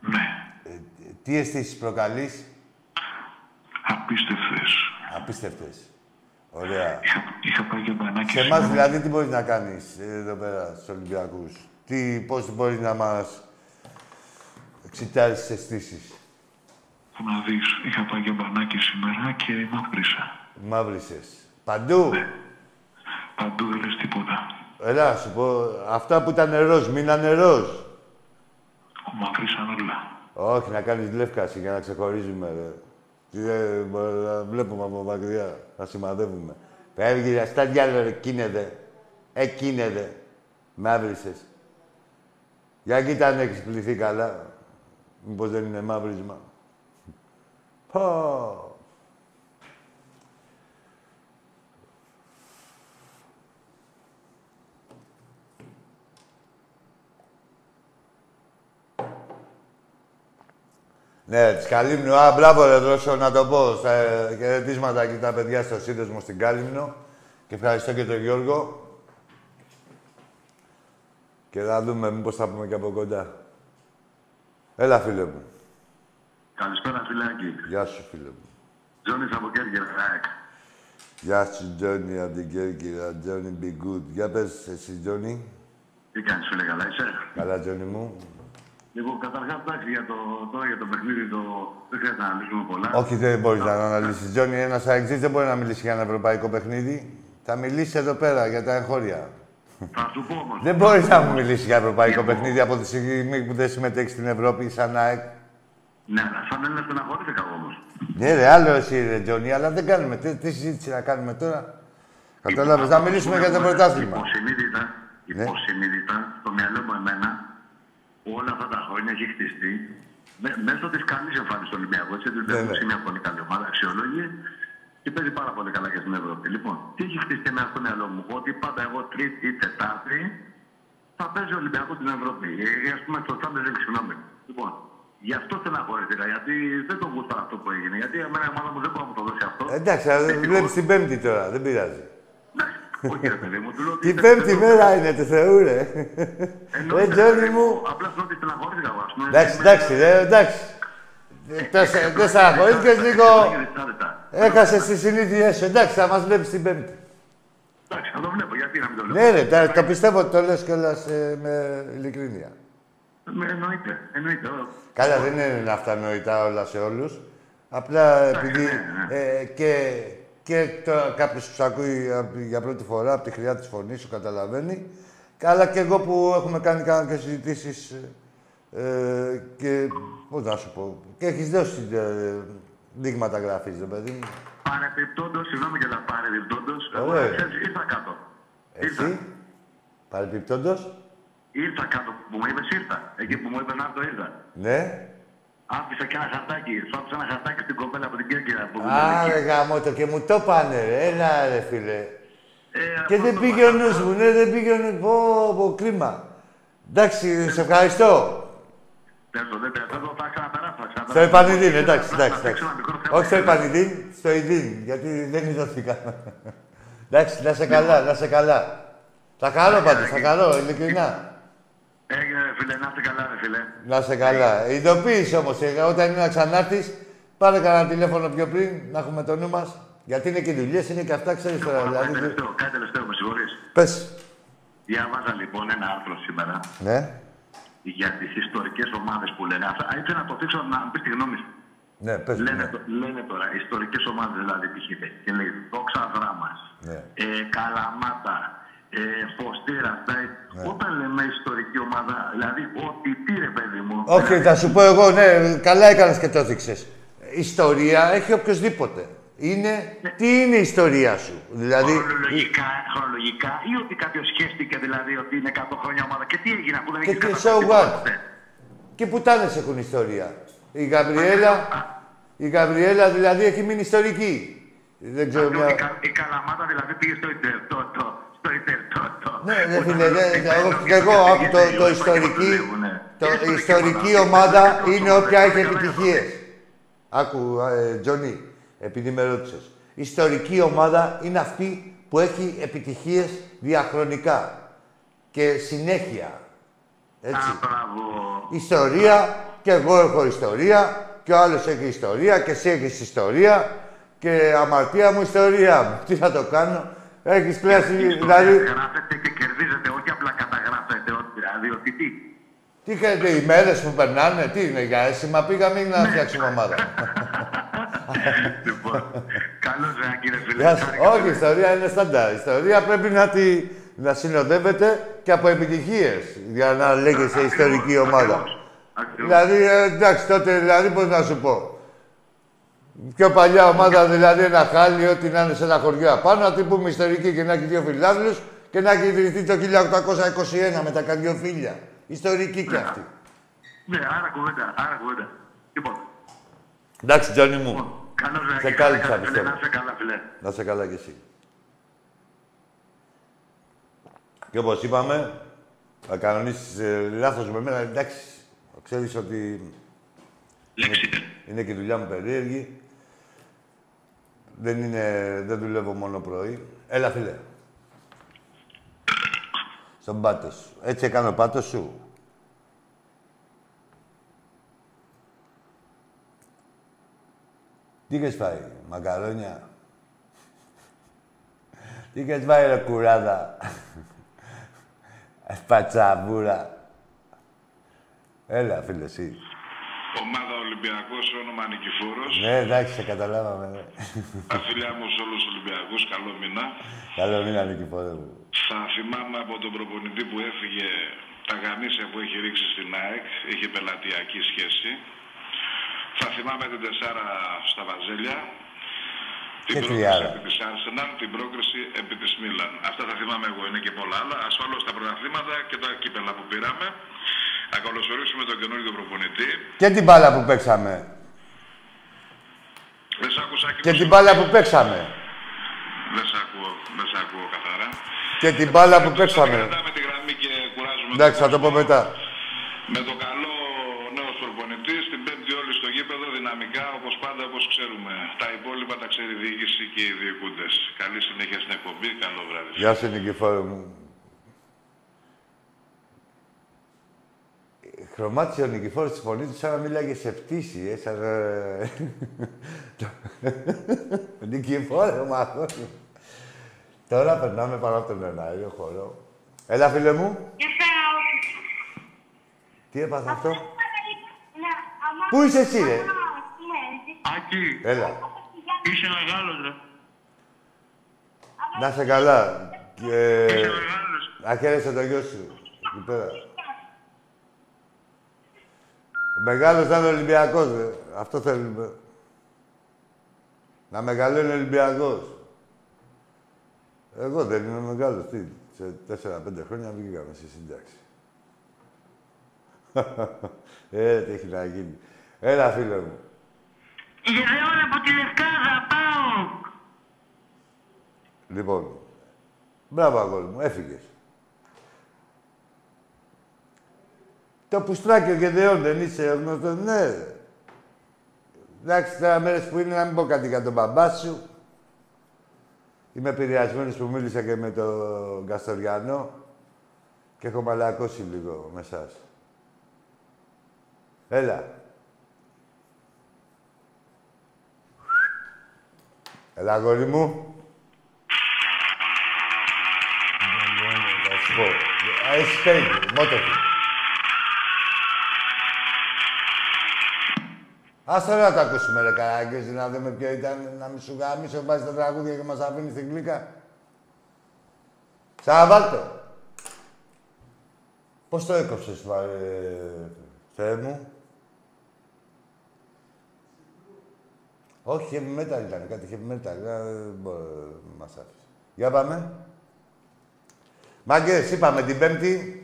Ναι. Ε, τι αισθήσεις προκαλείς; Απίστευτες. Απίστευτες. Ωραία. Είχα, είχα πάει για μπανάκι Σε εμάς δηλαδή τι μπορείς να κάνεις εδώ πέρα στους Ολυμπιακούς; Τι, πώς μπορείς να μας εξητάρεις τις αισθήσεις; Που να δεις, είχα πάει για μπανάκι σήμερα και μαύρισα. Μαύρησες. Παντού; Ναι. Παντού δεν λες τίποτα. Έλα, σου πω, αυτά που ήταν ροζ, μείνανε ροζ. Μαυρίσαν όλα. Όχι, να κάνεις λεύκαση για να ξεχωρίζουμε, ρε. Βλέπουμε από μακριά, να σημαδεύουμε. Φεύγει, ρε, στα διάλογα, ρε, κίνεδε. Ε, κίνεδε. Μαύρισες. Για κοίτα αν έχεις πληθεί καλά. Μήπως δεν είναι μαύρισμα. Πω. Ναι, της Καλύμνου. Α, μπράβο, ρε Δρόσο, να το πω. Στα χαιρετίσματα και τα παιδιά στο σύνδεσμο στην Κάλυμνο. Και ευχαριστώ και τον Γιώργο. Και θα δούμε μήπως θα πούμε και από κοντά. Έλα, φίλε μου. Καλησπέρα, φιλάκι. Γεια σου, φίλε μου. Τζόνις από Κέρκυρα, ΑΕΚ. Γεια σου, Τζόνι, από την Κέρκυρα. Τζόνι, be good. Για πες εσύ, Τζόνι. Τι κάνεις, φίλε, καλά είσαι; Καλά, Τζόνι μου. Λοιπόν, καταρχάς, εντάξει, για το, τώρα για το παιχνίδι το... δεν χρειάζεται να αναλύσουμε πολλά. Όχι, δεν μπορείς να αναλύσεις. Τζόνι, ένας αεξή δεν μπορεί να μιλήσει για ένα ευρωπαϊκό παιχνίδι. Θα μιλήσεις εδώ πέρα για τα εγχώρια. Θα σου πω όμως. Δεν μπορείς να μου μιλήσεις για ευρωπαϊκό παιχνίδι από τη στιγμή που δεν συμμετέχεις στην Ευρώπη σαν ΑΕΚ. Ναι, αλλά σαν Έλληνα στεναχωρήθηκα όμως. Ναι, ρε, άλλο εσύ, ρε, Τζόνι, αλλά δεν κάνουμε. Τι, τι συζήτηση να κάνουμε τώρα; Κατάλαβες, να μιλήσουμε για το πρωτάθλημα. Υποσυνείδητα, Ναι. υποσυνείδητα, στο μυαλό μου εμένα, όλα αυτά τα χρόνια έχει χτιστεί με- μέσω της καλής εμφάνισης του Ολυμπιακού. Έτσι, ότι Ναι, δεν ναι. είναι μια πολύ καλή ομάδα, αξιολόγη και παίζει πάρα πολύ καλά και στην Ευρώπη. Λοιπόν, τι έχει χτιστεί μέσα στο μυαλό μου, ότι πάντα εγώ Τρίτη ή Τετάρτη θα παίζει ο Ολυμπιακός στην Ευρώπη. Ε, ας πούμε, στο Champions League, συγγνώμη. Λοιπόν, γι' αυτό στεναχωρήθηκα, γιατί δεν το γούσταρα αυτό που έγινε. Γιατί εμένα η ομάδα μου δεν μπορεί να μου το δώσει αυτό. Εντάξει, αλλά βλέπεις την Πέμπτη τώρα, δεν πειράζει. Εντάξει, όχι, ρε παιδί μου, του λέω ότι. Την Πέμπτη μέρα είναι του Θεού, ρε. Εννοείται, Ρε, Τζόνι ρε, μου. Απλά σου λέω ότι στεναχωρήθηκα εγώ, ας πούμε. Εντάξει, Είμαι- εντάξει, ρε, εντάξει. Δεν στεναχωρήθηκες λίγο. Έχασες τι συνήθειέ σου. Εντάξει, θα μας βλέπεις την Πέμπτη. Εντάξει, θα το βλέπω, γιατί να μην το βλέπω. Ναι, ρε, τα- το πιστεύω ότι το λες κιόλας με ειλικρίνεια. Με- Εννοείται, εννοείται. Ω, Καλά, δεν είναι αυτανοητά όλα σε όλους. Απλά επειδή ναι, ε, και, και κάποιος που σ' ακούει απ- για πρώτη φορά από τη χρειά της φωνής σου καταλαβαίνει. Αλλά και εγώ που έχουμε κάνει κάνα και συζητήσεις ε, και. Πώς να σου πω. Και έχεις δώσει ε, δείγματα γραφής, ρε παιδί μου. Παρεπιπτόντως, συγγνώμη για τα παρεπιπτόντως, εγώ Ωραία. ξέρεις, ήρθα κάτω. Εσύ, παρεπιπτόντως, Ήρθα κάτω που μου είπες, ήρθα. Εκεί που μου είπε να έρθω, ήρθα. Ναι. Άφησα και ένα χαρτάκι. Σου άφησα ένα χαρτάκι στην κοπέλα από την Κέρκυρα. Που μου Α, είπε ρε εκεί. γάμο το και μου το πάνε, ρε. Έλα, ρε φίλε. Ε, Και αυτό δεν το πήγε ο είπα. νους μου, ναι, δεν πήγε ο νους Πω, πω, κρίμα. Εντάξει, σε ευχαριστώ. Πες το, δεν πες, δεν το θα ξαναπεράσω. θα Στο ξαναπεράσω. επανειδήν, Ήθελα εντάξει, να- εντάξει. να παίξω εντάξει. ένα μικρό θέμα. Όχι στο επανειδήν, στο ειδήν, γιατί δεν ειδώθηκα. εντάξει, να σε καλά, να σε καλά. Θα χαρώ πάντως, θα χαρώ, ειλικρινά. Έγινε, ρε φίλε, να είστε καλά, ρε φίλε. Να σε καλά. Ειδοποίηση όμως, ε, όταν είναι να ξανάρθεις, πάρε κανένα τηλέφωνο πιο πριν, να έχουμε το νου μας. Γιατί είναι και δουλειές, είναι και αυτά, ξέρεις τώρα. Κάτι Δηλαδή, τελευταίο, κάτι τελευταίο, με συγχωρείς. πες. Διάβαζα λοιπόν ένα άρθρο σήμερα Ναι. για τις ιστορικές ομάδες που λένε. Αυτά, ήθελα να το δείξω να μου πεις τη γνώμη σου. Ναι, πες. Λένε, ναι. το- λένε τώρα, ιστορικές ομάδες δηλαδή π.χ. και λέει Δόξα Δράμας, Ναι. ε, Καλαμάτα, ε, Φωστήρα, Ναι. Όταν λέμε ιστορική ομάδα, δηλαδή ότι τι ρε παιδί μου. Όχι, δηλαδή, θα σου πω εγώ, ναι, καλά έκανες και το έδειξες. Ιστορία έχει οποιοδήποτε. Είναι, τι είναι η ιστορία σου. Δηλαδή, Χρονολογικά, χρονολογικά ή ότι κάποιος σχέστηκε δηλαδή ότι είναι 100 χρόνια ομάδα και τι έγινε αφού δεν Και έχει τι καταφέρει so τίποτα what? ποτέ. και πουτάνες έχουν ιστορία; Η Γαβριέλα, η Γαβριέλα δηλαδή έχει μείνει ιστορική. Δεν ξέρω Αυτό, μια... η, Κα- η Καλαμάτα δηλαδή πήγε στο Ιντερ, το, το, στο Ιντερ, το, το. Ναι, ρε Όταν φίλε, λέω ναι, ότι ναι, παίρνω όχι και και εγώ, το άκου το, τελειώνει, το και ιστορική, δουλεύουνε. το Η ιστορική ομάδα, ομάδα η είναι ομάδα, όποια η έχει ομάδα, η επιτυχίες. Άκου, ε, Τζονί, επειδή με ρώτησες. Η ιστορική ομάδα είναι αυτή που έχει επιτυχίες διαχρονικά και συνέχεια. Έτσι. Α, μπράβο. Ιστορία, και εγώ έχω ιστορία, και ο άλλος έχει ιστορία, και εσύ έχεις ιστορία, και αμαρτία μου ιστορία μου. Τι θα το κάνω; Έχεις πλέον, Η ιστορία δηλαδή, Γράφετε και κερδίζετε, όχι απλά καταγράφετε. ότι- Δηλαδή ότι τι; τι κάνετε, οι μέρες που περνάνε, τι είναι για αίσθημα, πήγαμε ή να φτιάξουμε ομάδα; [LAUGHS] Λοιπόν, καλώς ρε κύριε φίλε. Γεια σου. Χάρηκα Όχι, η πολύ. ιστορία είναι σταντά. Η ιστορία πρέπει να, τη, να συνοδεύεται και από επιτυχίες για να λέγεσαι ιστορική ομάδα. Ακριβώς. Ακριβώς. Δηλαδή, ε, εντάξει, τότε δηλαδή πώς να σου πω. Πιο παλιά ομάδα, δηλαδή ένα χάλι, ό,τι να είναι σε ένα χωριό απάνω, να την πούμε ιστορική και να έχει δύο φιλάθλους και να έχει ιδρυθεί το 1821 με τα καρδιοφίλια. Ιστορική κι αυτή. Ναι, άρα κουβέντα, άρα κουβέντα. Λοιπόν, Εντάξει, Τζόνι μου. καλώς ρε Σε κύριε κάλυψα, φίλε, πιστεύω. Να είσαι καλά, φίλε. Να σε καλά κι εσύ. Και όπως είπαμε, θα κανονίσεις ε, λάθος με μένα, εντάξει. Ξέρεις ότι Λέξτε. είναι και η δουλειά μου περίεργη. Δεν, είναι, δεν δουλεύω μόνο πρωί. Έλα, φίλε. Στον πάτο σου. Έτσι έκανε ο πάτος σου. Τι είχες φάει, μακαρόνια; Τι είχες φάει, ρε κουράδα; Πατσαβούρα. Έλα, φίλε, εσύ. Ομάδα Ολυμπιακός, όνομα Νικηφόρος. Ναι, εντάξει, σε καταλάβαμε. Ναι. Τα φίλια μου σε όλους τους Ολυμπιακούς, καλό μήνα. Καλό μήνα, Νικηφόρε μου. Θα θυμάμαι από τον προπονητή που έφυγε τα γανίσια που έχει ρίξει στην ΑΕΚ, είχε πελατειακή σχέση. Θα θυμάμαι την τεσσάρα στα Βαζέλια, την Και πρόκριση τριάρα. επί της Arsenal, την πρόκριση επί της Μίλαν. Αυτά θα θυμάμαι εγώ, είναι και πολλά άλλα. Ασφαλώς τα πρωταθλήματα και τα κύπελα που πήραμε. Να καλωσορίσουμε τον καινούριο προπονητή. Και την μπάλα που παίξαμε. Δεν σ' άκουσα Και την μπάλα που παίξαμε. Δεν σ' ακούω, δεν σ' ακούω καθαρά. Και την μπάλα που παίξαμε. Κρατάμε τη γραμμή και κουράζουμε Εντάξει, θα τον το πω κόσμο. μετά. Με το καλό νέος προπονητής, την πέμπτη όλοι στο γήπεδο, δυναμικά, όπως πάντα, όπως ξέρουμε. Τα υπόλοιπα τα ξέρει η διοίκηση και οι διοικούντες. Καλή συνέχεια στην εκπομπή, καλό βράδυ. Γεια σου, Νικηφόρο μου. Χρωμάτισε ο Νικηφόρος της φωνής του σαν να μίλαγε σε πτήση, ε, σαν... ε, [LAUGHS] Νικηφόρος, μου αγόρι μου. Τώρα περνάμε πάνω από τον εναέριο χώρο. Έλα, φίλε μου. Τι έπαθε αυτό; Πού είσαι εσύ, ρε; Άκη, Έλα. είσαι μεγάλος, ρε. Να σε καλά. Και... Είσαι μεγάλος. Να χαίρεσαι το γιο σου. Εκεί πέρα. Ο μεγάλος να είναι Ολυμπιακός, ρε. Αυτό θέλουμε. Να μεγαλώνει ο Ολυμπιακός. Εγώ δεν είμαι μεγάλος. Τι, σε τέσσερα-πέντε χρόνια βγήκαμε στη σύνταξη. [LAUGHS] ε, τι έχει να γίνει. Έλα, φίλε μου. Γελαιόλα από τη Λευκάδα, πάω. Λοιπόν, μπράβο αγόρι μου, έφυγες. Το πουστράκι ο Γεδεών δεν είσαι γνωστός, ναι. Εντάξει, τώρα μέρες που είναι να μην πω κάτι για τον μπαμπά σου. Είμαι επηρεασμένος που μίλησα και με τον Καστοριανό και έχω μαλακώσει λίγο με εσάς. Έλα. Έλα, αγόρι μου. Θα σου πω. Έχεις Ας τώρα να το ακούσουμε, ρε καράγκες, να δούμε ποιο ήταν, να μην σου γάμισαι, βάζει τα τραγούδια και μας αφήνει στην κλίκα. Σαββάτο. Πώς το έκοψες, ε, Θεέ μου; Όχι, heavy metal ήταν, κάτι heavy metal. Δεν μπορεί να μας άφησε. Για πάμε. Μάγκες, είπαμε την Πέμπτη.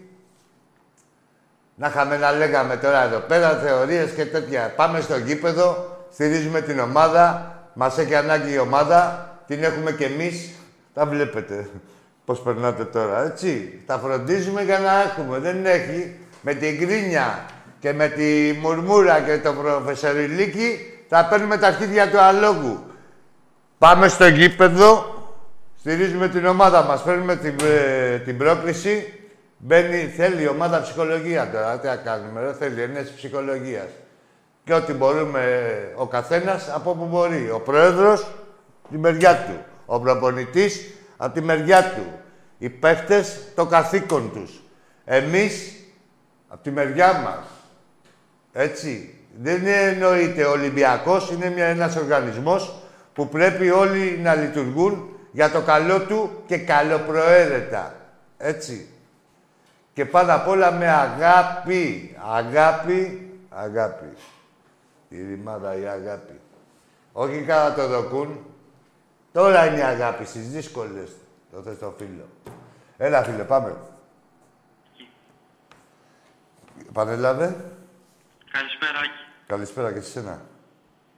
Να είχαμε να λέγαμε τώρα εδώ πέρα θεωρίες και τέτοια. Πάμε στο γήπεδο, στηρίζουμε την ομάδα. Μας έχει ανάγκη η ομάδα. Την έχουμε κι εμείς. Τα βλέπετε πώς περνάτε τώρα, έτσι. Τα φροντίζουμε για να έχουμε. Δεν έχει με την κρίνια και με τη μουρμούρα και το προφεσοριλίκι θα παίρνουμε τα αρχίδια του αλόγου. Πάμε στο γήπεδο, στηρίζουμε την ομάδα μας, παίρνουμε την, ε, την πρόκληση. Μπαίνει, θέλει η ομάδα ψυχολογία τώρα, τι να κάνουμε, ρε, θέλει ενές ψυχολογίας. Και ό,τι μπορούμε ο καθένας από όπου μπορεί. Ο πρόεδρος, τη μεριά του. Ο προπονητής, από τη μεριά του. Οι παίχτες, το καθήκον τους. Εμείς, από τη μεριά μας. Έτσι. Δεν εννοείται ο Ολυμπιακός, είναι μια, ένας οργανισμός που πρέπει όλοι να λειτουργούν για το καλό του και καλοπροαίρετα. Έτσι. Και πάνω απ' όλα με αγάπη. Αγάπη, αγάπη. Η ρημάδα η αγάπη. Όχι κατά το δοκούν. Τώρα είναι η αγάπη στις δύσκολες. Το θες το φίλο. Έλα φίλε, πάμε. Πανέλαβε. Καλησπέρα, Άκη. Καλησπέρα και σε σένα.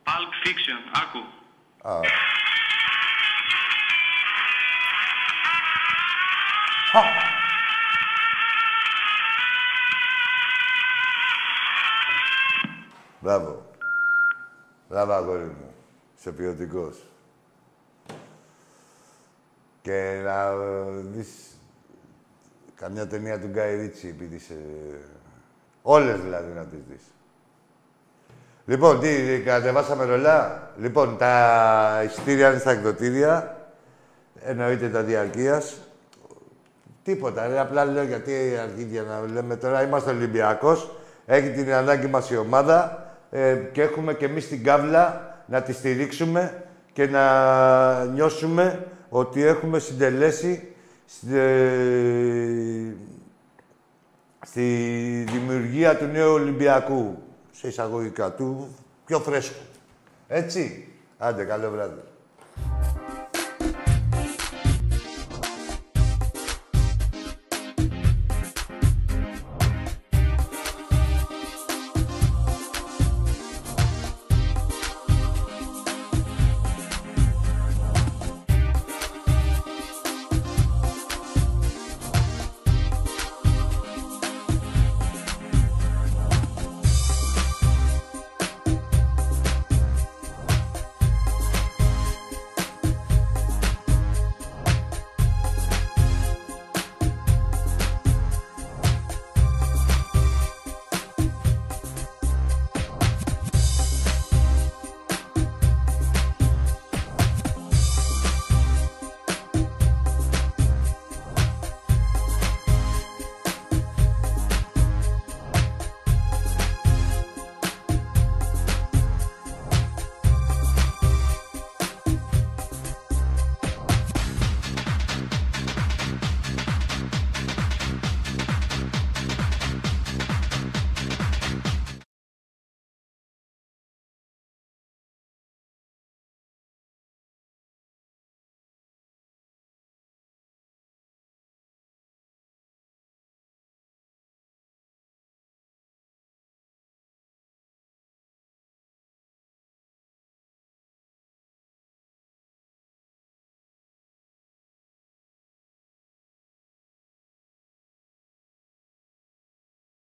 Pulp Fiction, άκου. Α. [LAUGHS] Μπράβο. Μπράβο, αγόρι μου. Είσαι ποιοτικός. Και να ε, δεις καμιά ταινία του Γκάι Ρίτσι, επειδή είσαι... Όλες δηλαδή να τις δεις. Λοιπόν, τι, κατεβάσαμε ρολά; Λοιπόν, τα ειστήρια είναι στα εκδοτήρια. Εννοείται τα διαρκείας. Τίποτα, ρε. Απλά λέω γιατί αρχίδια να λέμε τώρα. Είμαστε Ολυμπιακός. Έχει την ανάγκη μας η ομάδα. Ε, και έχουμε και εμείς την κάβλα να τη στηρίξουμε και να νιώσουμε ότι έχουμε συντελέσει στη, στη δημιουργία του νέου Ολυμπιακού σε εισαγωγικά του πιο φρέσκου. Έτσι. Άντε, καλό βράδυ.